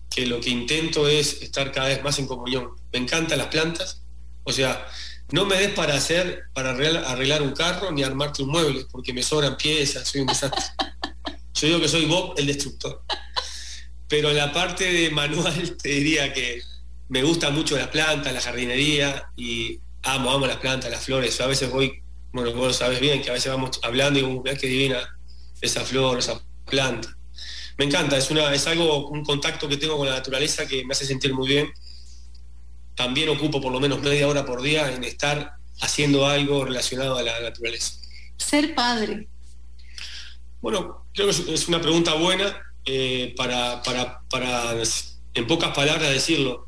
que lo que intento es estar cada vez más en comunión. Me encantan las plantas, o sea, no me des para hacer, para arreglar, un carro ni armarte un mueble, porque me sobran piezas, soy un desastre. <laughs> Yo digo que soy Bob el destructor. Pero en la parte de manual <laughs> te diría que me gusta mucho las plantas, la jardinería y amo, amo las plantas, las flores. a veces voy, bueno, vos lo sabes bien, que a veces vamos hablando y digo, qué divina esa flor, esa planta. Me encanta, es, una, es algo, un contacto que tengo con la naturaleza que me hace sentir muy bien también ocupo por lo menos media hora por día en estar haciendo algo relacionado a la naturaleza. Ser padre. Bueno, creo que es una pregunta buena eh, para, para, en pocas palabras decirlo.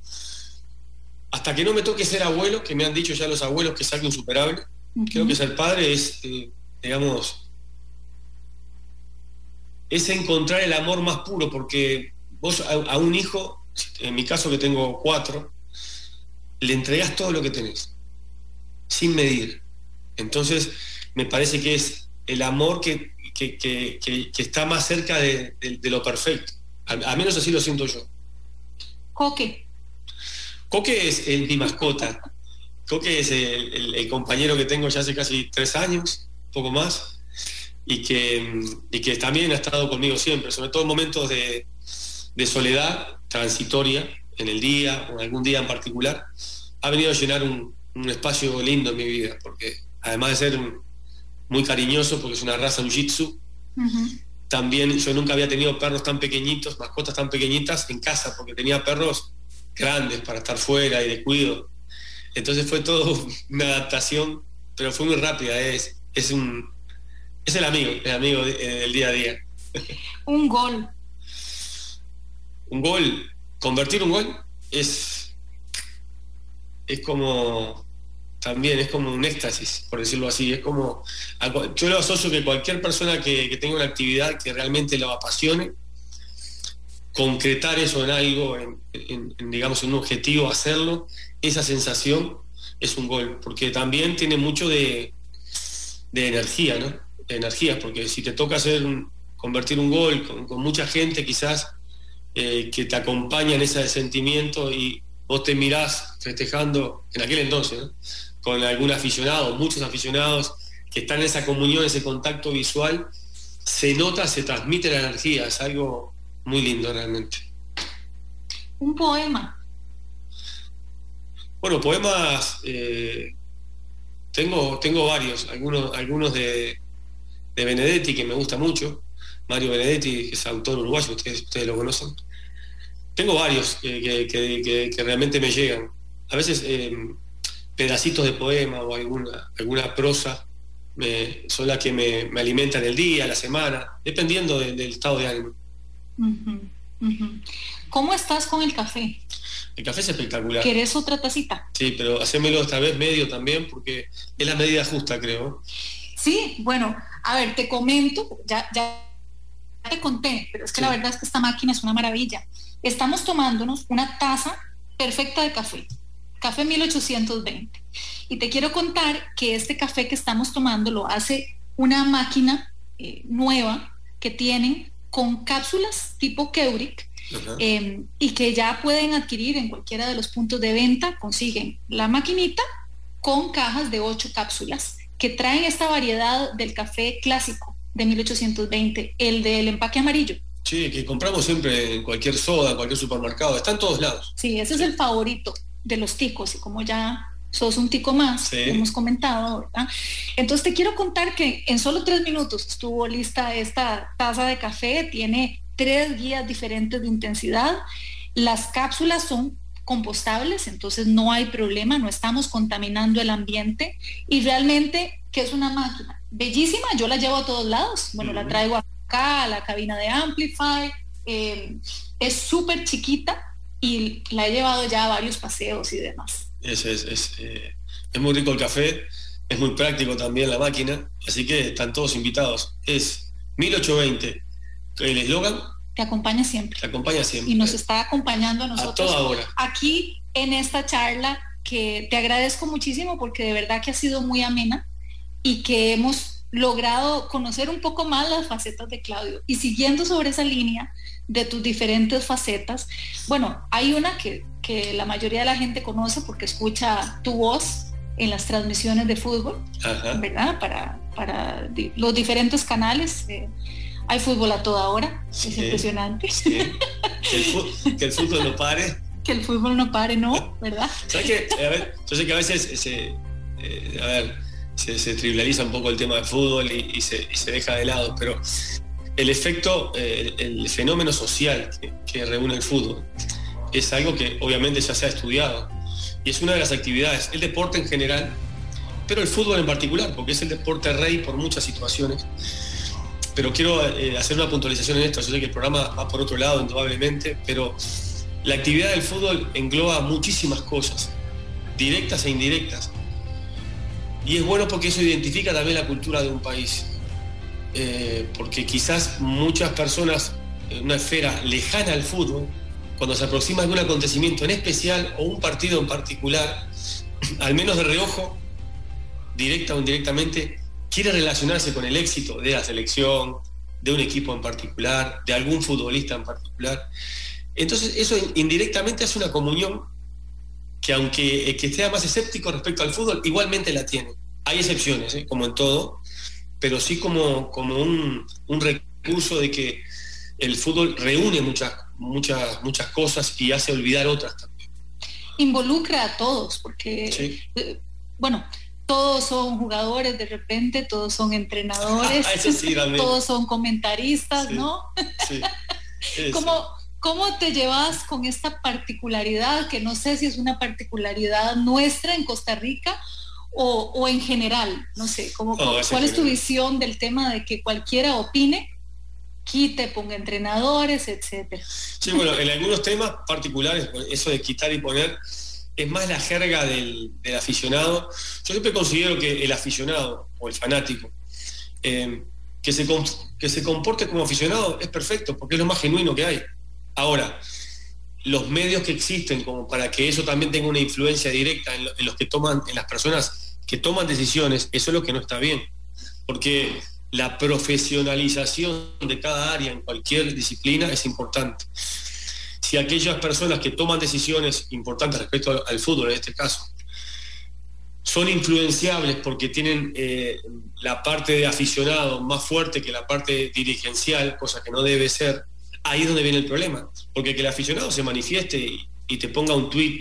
Hasta que no me toque ser abuelo, que me han dicho ya los abuelos que es algo insuperable, creo que ser padre es, eh, digamos, es encontrar el amor más puro, porque vos a, un hijo, en mi caso que tengo cuatro, le entregas todo lo que tenés, sin medir. Entonces, me parece que es el amor que, está más cerca de, lo perfecto. Al, menos así lo siento yo. Coque. Coque es mi mascota. Coque es el, compañero que tengo ya hace casi tres años, poco más, y que, que también ha estado conmigo siempre, sobre todo en momentos de, soledad transitoria, en el día o en algún día en particular, ha venido a llenar un, espacio lindo en mi vida, porque además de ser muy cariñoso, porque es una raza un jitsu, también yo nunca había tenido perros tan pequeñitos, mascotas tan pequeñitas en casa, porque tenía perros grandes para estar fuera y de cuido. Entonces fue todo una adaptación, pero fue muy rápida. Es, es, un, es el amigo, el amigo del día a día. Un gol. Un gol, convertir un gol es, es como también es como un éxtasis, por decirlo así. Es como, yo lo asocio que cualquier persona que, tenga una actividad que realmente lo apasione, concretar eso en algo, en, digamos, en un objetivo, hacerlo, esa sensación es un gol, porque también tiene mucho de, energía, ¿no? De energía, porque si te toca hacer convertir un gol con, mucha gente quizás eh, que te acompaña en ese sentimiento y vos te mirás festejando en aquel entonces, con algún aficionado, muchos aficionados que están en esa comunión, ese contacto visual, se nota, se transmite la energía, es algo muy lindo realmente. Un poema. Bueno, poemas eh, tengo, tengo varios, algunos, algunos de, Benedetti que me gusta mucho, Mario Benedetti, que es autor uruguayo, ustedes, ustedes lo conocen. Tengo varios que, realmente me llegan. A veces eh, pedacitos de poema o alguna, alguna prosa son las que me, alimentan el día, la semana, dependiendo del estado de ánimo. ¿Cómo estás con el café? El café es espectacular. ¿Querés otra tacita? Sí, pero hacémelo esta vez medio también, porque es la medida justa, creo. Sí, bueno, a ver, te comento, ya, ya te conté, pero es que la verdad es que esta máquina es una maravilla. Estamos tomándonos una taza perfecta de café Café 1820. Y te quiero contar que este café que estamos tomando lo hace una máquina eh, nueva que tienen con cápsulas tipo Keurig em, y que ya pueden adquirir en cualquiera de los puntos de venta. Consiguen la maquinita con cajas de ocho cápsulas que traen esta variedad del café clásico de 1820, el del empaque amarillo. Sí, que compramos siempre en cualquier soda, en cualquier supermercado, está en todos lados. Sí, ese es el favorito de los ticos y como ya sos un tico más, hemos comentado, ¿verdad? Entonces te quiero contar que en solo tres minutos estuvo lista esta taza de café, tiene tres guías diferentes de intensidad, las cápsulas son compostables, entonces no hay problema, no estamos contaminando el ambiente y realmente que es una máquina bellísima, yo la llevo a todos lados, bueno, la traigo acá a la cabina de Amplify, eh, es súper chiquita, y la he llevado ya a varios paseos y demás. Es, es, eh, es, muy rico el café, es muy práctico también la máquina, así que están todos invitados. Es 1820, el eslogan. Te acompaña siempre. Te acompaña siempre. Y nos está acompañando a nosotros. A toda hora. Aquí en esta charla que te agradezco muchísimo porque de verdad que ha sido muy amena y que hemos logrado conocer un poco más las facetas de Claudio. Y siguiendo sobre esa línea, de tus diferentes facetas. Bueno, hay una que, la mayoría de la gente conoce porque escucha tu voz en las transmisiones de fútbol, ¿verdad? Para, para los diferentes canales. Eh, hay fútbol a toda hora, es impresionante. Que, el fútbol, no pare. que el fútbol no pare, ¿no? ¿Verdad? ¿Sabes que, a ver, yo sé que a veces se, eh, a ver, se, trivializa un poco el tema del fútbol y, se, y, se, deja de lado, pero el efecto, eh, el fenómeno social que, reúne el fútbol es algo que obviamente ya se ha estudiado y es una de las actividades, el deporte en general, pero el fútbol en particular, porque es el deporte rey por muchas situaciones. Pero quiero eh, hacer una puntualización en esto, yo sé que el programa va por otro lado indudablemente, pero la actividad del fútbol engloba muchísimas cosas. directas e indirectas. Y es bueno porque eso identifica también la cultura de un país. Eh, porque quizás muchas personas una esfera lejana al fútbol, cuando se aproxima algún acontecimiento en especial o un partido en particular, <clears throat> al menos de reojo, directa o indirectamente, quiere relacionarse con el éxito de la selección, de un equipo en particular, de algún futbolista en particular. Entonces eso indirectamente hace una comunión que aunque que sea más escéptico respecto al fútbol, igualmente la tiene. Hay excepciones, ¿eh? como en todo, pero sí como, como un, recurso de que el fútbol reúne muchas, muchas, muchas cosas y hace olvidar otras también. Involucra a todos, porque, eh, bueno, todos son jugadores de repente, todos son entrenadores, <laughs> todos son comentaristas, ¿no? Sí. <laughs> ¿Cómo, ¿Cómo te llevas con esta particularidad, que no sé si es una particularidad nuestra en Costa Rica o, en general? No sé, ¿cómo, ¿cuál es tu visión del tema de que cualquiera opine? quite, ponga entrenadores, etcétera. Sí, bueno, en algunos temas particulares, eso de quitar y poner, es más la jerga del, aficionado. Yo siempre considero que el aficionado o el fanático eh, que, se, que se comporte como aficionado es perfecto, porque es lo más genuino que hay. Ahora, los medios que existen como para que eso también tenga una influencia directa en, los que toman, en las personas que toman decisiones, eso es lo que no está bien. Porque la profesionalización de cada área en cualquier disciplina es importante si aquellas personas que toman decisiones importantes respecto al, fútbol, en este caso, son influenciables porque tienen eh, la parte de aficionado más fuerte que la parte dirigencial, cosa que no debe ser, ahí es donde viene el problema. Porque que el aficionado se manifieste y, te ponga un tweet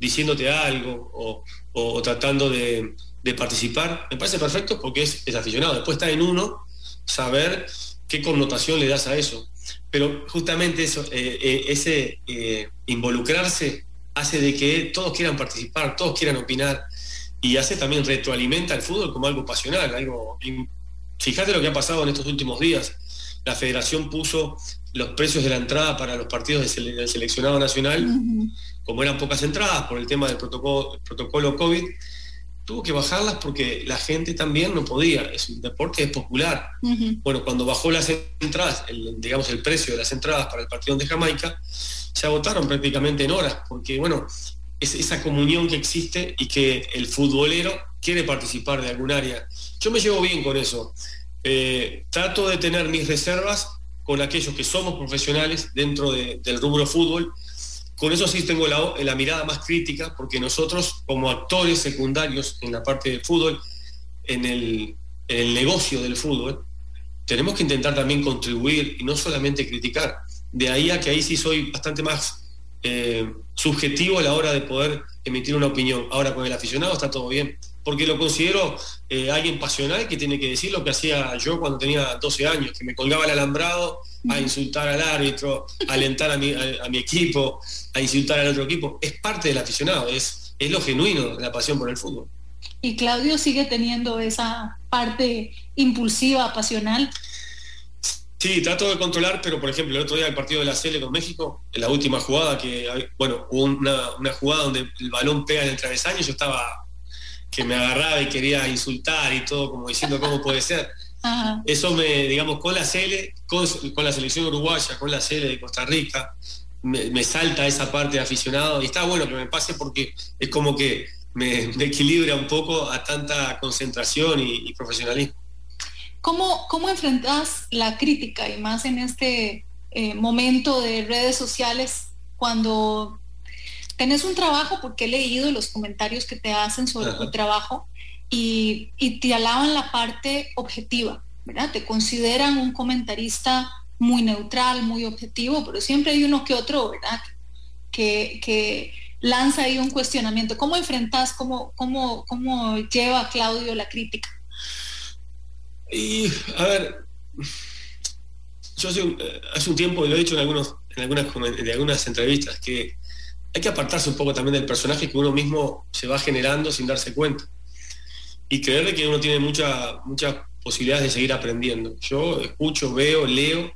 diciéndote algo o, tratando de, participar, me parece perfecto porque es, es aficionado. Después está en uno saber qué connotación le das a eso. Pero justamente eso, eh, eh, ese eh, involucrarse hace de que todos quieran participar, todos quieran opinar y hace también retroalimenta el fútbol como algo pasional, algo. Fíjate lo que ha pasado en estos últimos días. La federación puso los precios de la entrada para los partidos del seleccionado nacional, como eran pocas entradas por el tema del protocolo, protocolo COVID, tuvo que bajarlas porque la gente también no podía. Es un deporte es popular. Bueno, cuando bajó las entradas, el, digamos el precio de las entradas para el partido de Jamaica, se agotaron prácticamente en horas, porque bueno, es esa comunión que existe y que el futbolero quiere participar de algún área. Yo me llevo bien con eso. Eh, trato de tener mis reservas con aquellos que somos profesionales dentro del rubro fútbol con eso sí tengo la, mirada más crítica, porque nosotros como actores secundarios en la parte de fútbol, en el, negocio del fútbol, tenemos que intentar también contribuir y no solamente criticar. De ahí a que ahí sí soy bastante más eh, subjetivo a la hora de poder emitir una opinión. Ahora con el aficionado está todo bien, porque lo considero eh, alguien pasional que tiene que decir lo que hacía yo cuando tenía 12 años, que me colgaba el alambrado a insultar al árbitro, a alentar a mi, a, mi equipo, a insultar al otro equipo. Es parte del aficionado, es, es lo genuino de la pasión por el fútbol. ¿Y Claudio sigue teniendo esa parte impulsiva, pasional? Sí, trato de controlar, pero por ejemplo, el otro día el partido de la Cele con México, en la última jugada, que bueno, hubo una, una jugada donde el balón pega en el travesaño, yo estaba que me agarraba y quería insultar y todo, como diciendo cómo puede ser. <laughs> Eso me, digamos, con la Cele, con, la selección uruguaya, con la Cele de Costa Rica, me, salta esa parte de aficionado y está bueno que me pase porque es como que me, equilibra un poco a tanta concentración y, profesionalismo. ¿Cómo, ¿Cómo enfrentas la crítica y más en este eh, momento de redes sociales cuando tenés un trabajo, porque he leído los comentarios que te hacen sobre tu trabajo, y, te alaban la parte objetiva, ¿verdad? Te consideran un comentarista muy neutral, muy objetivo, pero siempre hay uno que otro, ¿verdad? Que, lanza ahí un cuestionamiento. ¿Cómo enfrentas, cómo, cómo, cómo lleva Claudio la crítica? Y, a ver, yo hace un, hace un tiempo, lo he dicho en, algunos, en, algunas, en algunas entrevistas, que hay que apartarse un poco también del personaje que uno mismo se va generando sin darse cuenta y creerle que uno tiene muchas posibilidades de seguir aprendiendo. Yo escucho, veo, leo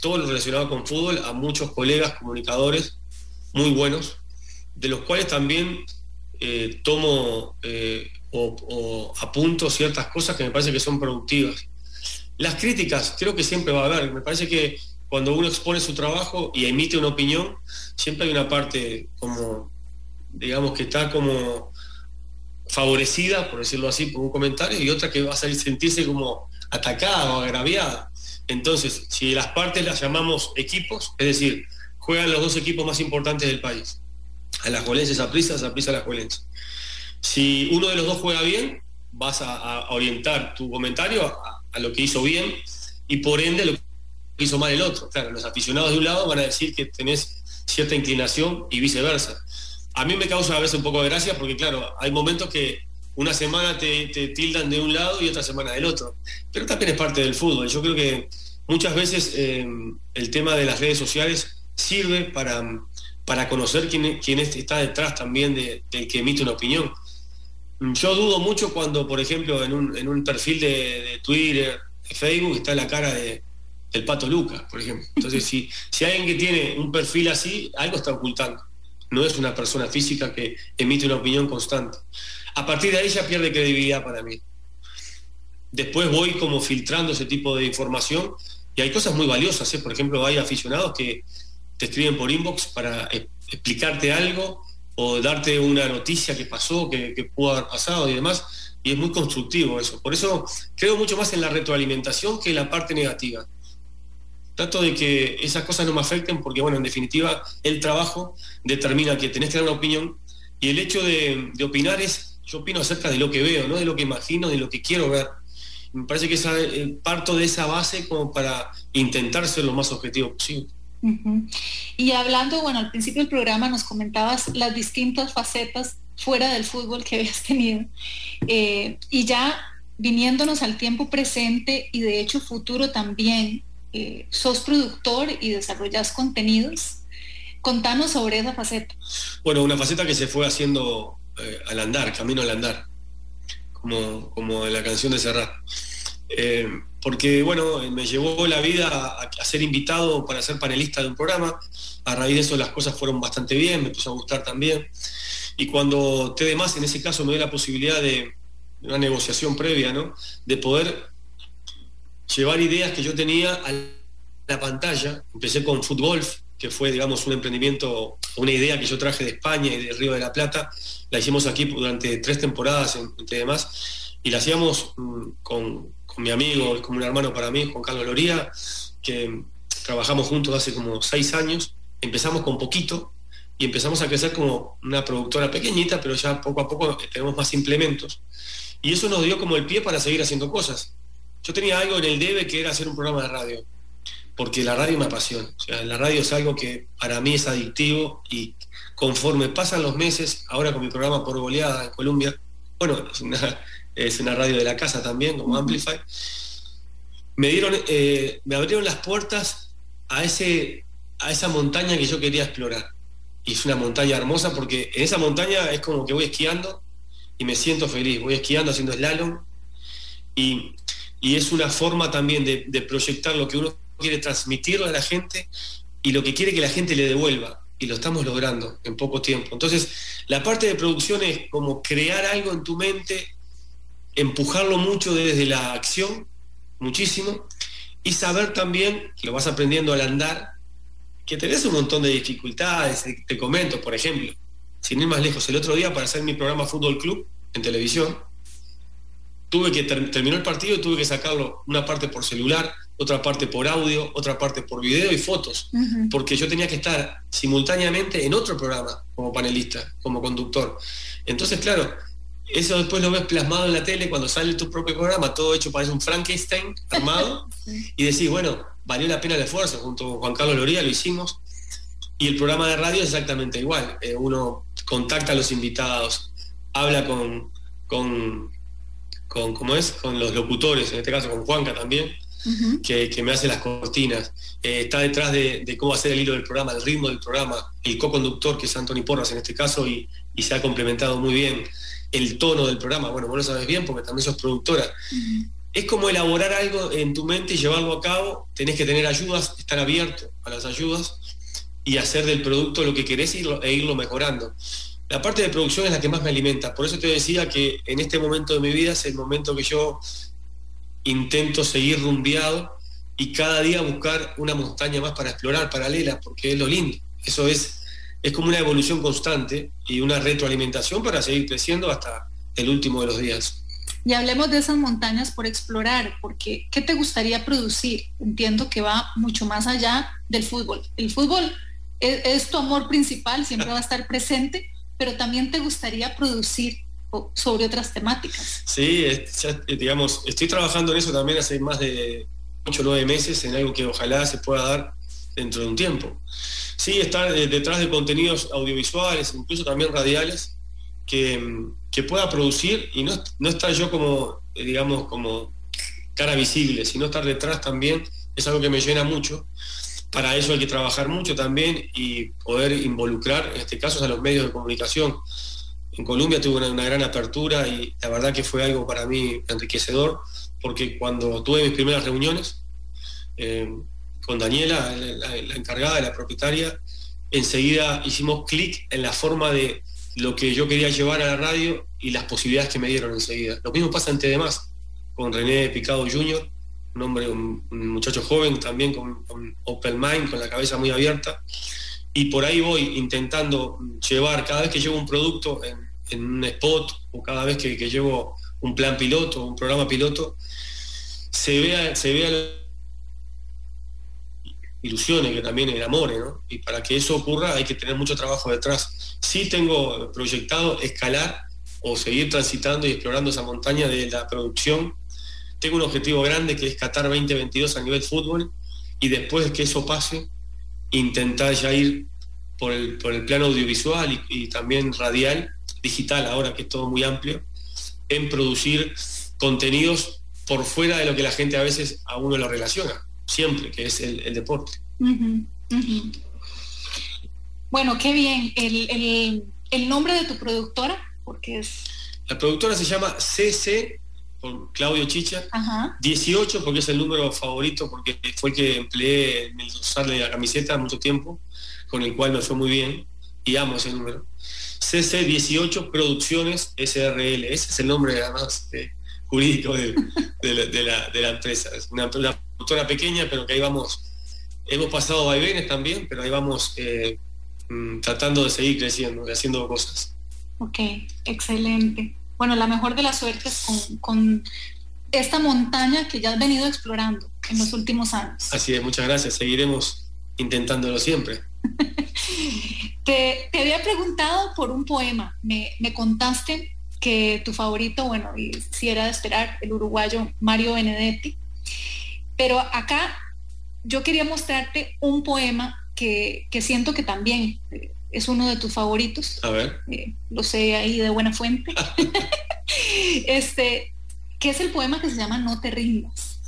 todo lo relacionado con fútbol a muchos colegas comunicadores muy buenos, de los cuales también eh, tomo eh, o, apunto ciertas cosas que me parece que son productivas. Las críticas creo que siempre va a haber. Me parece que cuando uno expone su trabajo y emite una opinión, siempre hay una parte como, digamos, que está como favorecida, por decirlo así, por un comentario, y otra que va a sentirse como atacada o agraviada. Entonces, si las partes las llamamos equipos, es decir, juegan los dos equipos más importantes del país, a las Juelenses a Prisa, a Prisa las Juelenses. Si uno de los dos juega bien, vas a, orientar tu comentario a, a, lo que hizo bien y por ende lo hizo mal el otro. Claro, los aficionados de un lado van a decir que tenés cierta inclinación y viceversa. A mí me causa a veces un poco de gracia porque, claro, hay momentos que una semana te, tildan de un lado y otra semana del otro. Pero también es parte del fútbol. Yo creo que muchas veces eh, el tema de las redes sociales sirve para, para conocer quién, quién está detrás también de, del que emite una opinión. Yo dudo mucho cuando, por ejemplo, en un, perfil de, Twitter, de Facebook, está la cara de, del Pato Lucas, por ejemplo. Entonces, si, si alguien que tiene un perfil así, algo está ocultando. No es una persona física que emite una opinión constante a partir de ahí ya pierde credibilidad para mí. Después voy como filtrando ese tipo de información y hay cosas muy valiosas, ¿eh? por ejemplo, hay aficionados que te escriben por inbox para e-, explicarte algo o darte una noticia que pasó, que, que pudo haber pasado y demás, y es muy constructivo eso. Por eso creo mucho más en la retroalimentación que en la parte negativa. Trato de que esas cosas no me afecten porque, bueno, en definitiva, el trabajo determina que tenés que dar una opinión y el hecho de, opinar es yo opino acerca de lo que veo, no de lo que imagino, de lo que quiero ver. Me parece que esa, eh, parto de esa base como para intentar ser lo más objetivo posible. Y hablando, bueno, al principio del programa nos comentabas las distintas facetas fuera del fútbol que habías tenido. Eh, y ya viniéndonos al tiempo presente y de hecho futuro también, eh, sos productor y desarrollas contenidos. Contanos sobre esa faceta. Bueno, una faceta que se fue haciendo eh, al andar, camino al andar, como, como en la canción de Serrat. Eh, porque, bueno, me llevó la vida a, ser invitado para ser panelista de un programa. A raíz de eso las cosas fueron bastante bien, me puso a gustar también. Y cuando te demás, en ese caso, me dio la posibilidad de, una negociación previa, ¿no? De poder llevar ideas que yo tenía a la pantalla. Empecé con fútbol, que fue, digamos, un emprendimiento, una idea que yo traje de España y de Río de la Plata. La hicimos aquí durante tres temporadas, entre demás, y la hacíamos mm, con, mi amigo, como un hermano para mí, Juan Carlos Loría, que trabajamos juntos hace como seis años. Empezamos con poquito y empezamos a crecer como una productora pequeñita, pero ya poco a poco tenemos más implementos. Y eso nos dio como el pie para seguir haciendo cosas. Yo tenía algo en el debe que era hacer un programa de radio porque la radio me apasiona. O sea, la radio es algo que para mí es adictivo y conforme pasan los meses, ahora con mi programa por goleada en Colombia, bueno, es una, radio de la casa también, como Amplify, me dieron, eh, me abrieron las puertas a, ese, a esa montaña que yo quería explorar. Y es una montaña hermosa porque en esa montaña es como que voy esquiando y me siento feliz. Voy esquiando, haciendo slalom y, y es una forma también de, proyectar lo que uno quiere transmitirlo a la gente y lo que quiere que la gente le devuelva. Y lo estamos logrando en poco tiempo. Entonces, la parte de producción es como crear algo en tu mente, empujarlo mucho desde la acción, muchísimo, y saber también, lo vas aprendiendo al andar, que tenés un montón de dificultades. Te comento, por ejemplo, sin ir más lejos, el otro día para hacer mi programa Fútbol Club en televisión, tuve que terminar el partido tuve que sacarlo una parte por celular, otra parte por audio, otra parte por video y fotos, porque yo tenía que estar simultáneamente en otro programa como panelista, como conductor. Entonces, claro, eso después lo ves plasmado en la tele cuando sale tu propio programa, todo hecho parece un Frankenstein armado, <laughs> y decís, bueno, valió la pena el esfuerzo, junto con Juan Carlos Loría lo hicimos, y el programa de radio es exactamente igual, eh, uno contacta a los invitados, habla con, con, con, ¿cómo es? con los locutores, en este caso con Juanca también, que, me hace las cortinas. Eh, está detrás de, cómo hacer el hilo del programa, el ritmo del programa, el co-conductor, que es Anthony Porras en este caso, y, se ha complementado muy bien. El tono del programa, bueno, vos lo sabes bien porque también sos productora. Es como elaborar algo en tu mente y llevarlo a cabo, tenés que tener ayudas, estar abierto a las ayudas y hacer del producto lo que querés e irlo mejorando. La parte de producción es la que más me alimenta. Por eso te decía que en este momento de mi vida es el momento que yo intento seguir rumbeado y cada día buscar una montaña más para explorar, paralela, porque es lo lindo. Eso es, es como una evolución constante y una retroalimentación para seguir creciendo hasta el último de los días. Y hablemos de esas montañas por explorar, porque ¿qué te gustaría producir? Entiendo que va mucho más allá del fútbol. El fútbol es, tu amor principal, siempre va a estar presente, pero también te gustaría producir sobre otras temáticas. Sí, digamos, estoy trabajando en eso también hace más de 8 o 9 meses, en algo que ojalá se pueda dar dentro de un tiempo. Sí, estar detrás de contenidos audiovisuales, incluso también radiales, que, pueda producir y no, no estar yo como, digamos, como cara visible, sino estar detrás también, es algo que me llena mucho. Para eso hay que trabajar mucho también y poder involucrar, en este caso, a los medios de comunicación. En Colombia tuve una, gran apertura y la verdad que fue algo para mí enriquecedor, porque cuando tuve mis primeras reuniones eh, con Daniela, la, la encargada, la propietaria, enseguida hicimos clic en la forma de, lo que yo quería llevar a la radio y las posibilidades que me dieron enseguida. Lo mismo pasa en TDMás, con René Picado Jr., un hombre, un, muchacho joven también con, open mind, con la cabeza muy abierta. Y por ahí voy intentando llevar, cada vez que llevo un producto en, un spot o cada vez que, llevo un plan piloto, un programa piloto, se vea, se vea ilusiones, que también enamore, ¿no? Y para que eso ocurra hay que tener mucho trabajo detrás. Sí tengo proyectado escalar o seguir transitando y explorando esa montaña de la producción. Tengo un objetivo grande que es Qatar 2022 a nivel fútbol y después de que eso pase, intentar ya ir por el, por el plano audiovisual y, también radial, digital ahora que es todo muy amplio, en producir contenidos por fuera de lo que la gente a veces a uno lo relaciona siempre, que es el, deporte. Bueno, qué bien. El, nombre de tu productora, porque es... La productora se llama CC, por Claudio Chicha, 18 porque es el número favorito, porque fue el que empleé en el usarle la camiseta mucho tiempo, con el cual me fue muy bien, y amo ese número. CC 18 Producciones SRL, ese es el nombre además jurídico <laughs> de, la, empresa. Es una, productora pequeña, pero que ahí vamos, hemos pasado vaivenes también, pero ahí vamos eh, mm, tratando de seguir creciendo, y haciendo cosas. Ok, excelente. Bueno, la mejor de las suertes con, con esta montaña que ya has venido explorando en los últimos años. Así es, muchas gracias. Seguiremos intentándolo siempre. <laughs> te, había preguntado por un poema. Me, me, contaste que tu favorito, bueno, y si era de esperar, el uruguayo Mario Benedetti. Pero acá yo quería mostrarte un poema que, siento que también eh, es uno de tus favoritos. A ver. Eh, lo sé ahí de buena fuente. <laughs> <laughs> este, que es el poema que se llama No te rindas.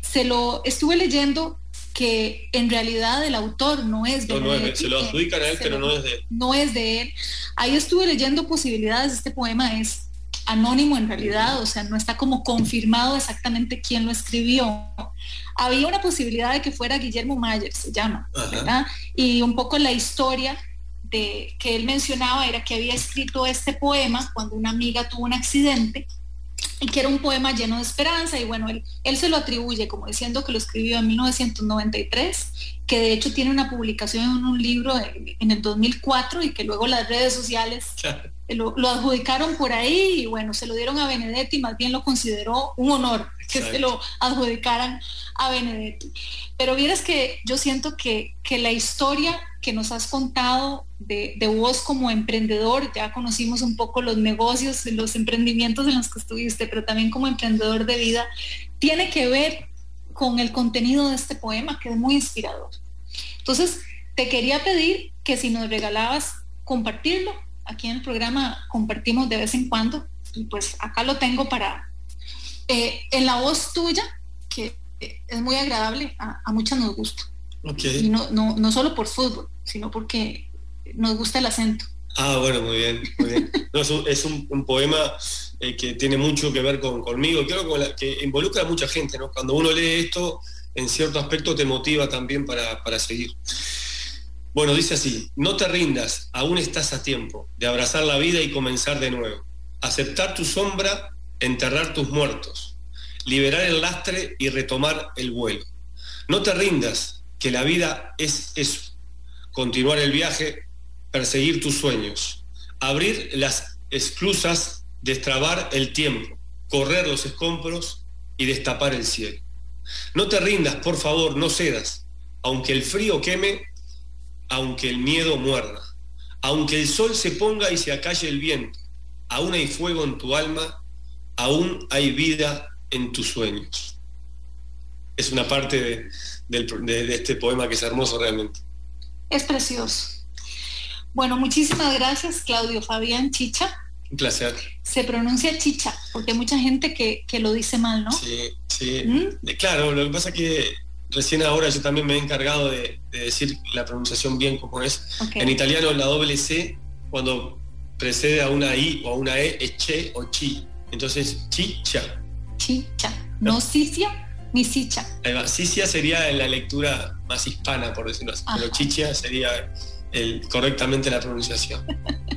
Se lo estuve leyendo que en realidad el autor no es de no, se lo adjudican a él, pero no es de él. No es de él. Ahí estuve leyendo posibilidades. Este poema es anónimo en realidad, o sea, no está como confirmado exactamente quién lo escribió. Había una posibilidad de que fuera Guillermo Mayer, se llama, ¿verdad? Y un poco la historia de que él mencionaba era que había escrito este poema cuando una amiga tuvo un accidente y que era un poema lleno de esperanza y bueno, él, él se lo atribuye como diciendo que lo escribió en 1993, que de hecho tiene una publicación en un libro en, el 2004 y que luego las redes sociales lo, adjudicaron por ahí y bueno, se lo dieron a Benedetti, más bien lo consideró un honor que se lo adjudicaran a Benedetti. Pero vieras que yo siento que, que la historia que nos has contado de, de, vos como emprendedor, ya conocimos un poco los negocios, los emprendimientos en los que estuviste, pero también como emprendedor de vida, tiene que ver con el contenido de este poema, que es muy inspirador. Entonces, te quería pedir que si nos regalabas compartirlo aquí en el programa compartimos de vez en cuando y pues acá lo tengo para, eh, en la voz tuya, que es muy agradable, a, a muchas nos gusta. Y no, no, solo por fútbol, sino porque nos gusta el acento. Ah, bueno, muy bien, muy bien. es un, poema eh, que tiene mucho que ver con, conmigo, creo que, involucra a mucha gente, ¿no? Cuando uno lee esto, en cierto aspecto te motiva también para, para seguir. Bueno, dice así, no te rindas, aún estás a tiempo de abrazar la vida y comenzar de nuevo. Aceptar tu sombra, enterrar tus muertos, liberar el lastre y retomar el vuelo. No te rindas, que la vida es eso. Continuar el viaje, perseguir tus sueños, abrir las esclusas, destrabar el tiempo, correr los escombros y destapar el cielo. No te rindas, por favor, no cedas, aunque el frío queme, aunque el miedo muerda, aunque el sol se ponga y se acalle el viento, aún hay fuego en tu alma, aún hay vida en tus sueños. Es una parte de, este poema que es hermoso realmente. Es precioso. Bueno, muchísimas gracias, Claudio Fabián Chicha. Un placer. Se pronuncia chicha, porque hay mucha gente que, lo dice mal, ¿no? Sí, sí. ¿Mm? Claro, lo que pasa es que recién ahora yo también me he encargado de, decir la pronunciación bien como es. En italiano la doble C, cuando precede a una I o a una E, es che o chi. Entonces, chicha. Chicha. No sicia ni sicha. Sicia sería la lectura más hispana, por decirlo así. Pero chicha sería correctamente la pronunciación.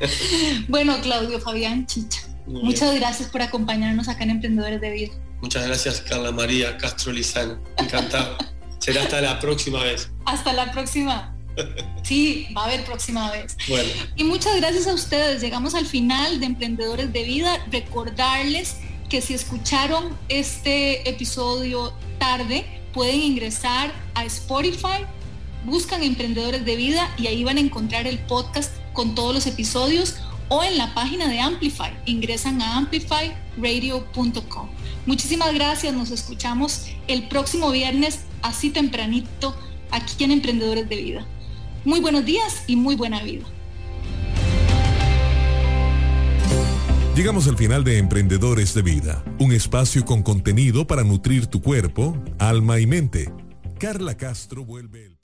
<laughs> bueno, Claudio Fabián Chicha, muchas gracias por acompañarnos acá en Emprendedores de Vida. Muchas gracias, Carla María Castro Lizano. Encantado. <laughs> Será hasta la próxima vez. Hasta la próxima. <laughs> Sí, va a haber próxima vez. Bueno. Y muchas gracias a ustedes. Llegamos al final de Emprendedores de Vida. Recordarles que si escucharon este episodio tarde, pueden ingresar a Spotify buscan Emprendedores de Vida y ahí van a encontrar el podcast con todos los episodios o en la página de Amplify. Ingresan a amplifyradio.com. Muchísimas gracias, nos escuchamos el próximo viernes así tempranito aquí en Emprendedores de Vida. Muy buenos días y muy buena vida. Llegamos al final de Emprendedores de Vida, un espacio con contenido para nutrir tu cuerpo, alma y mente. Carla Castro vuelve el...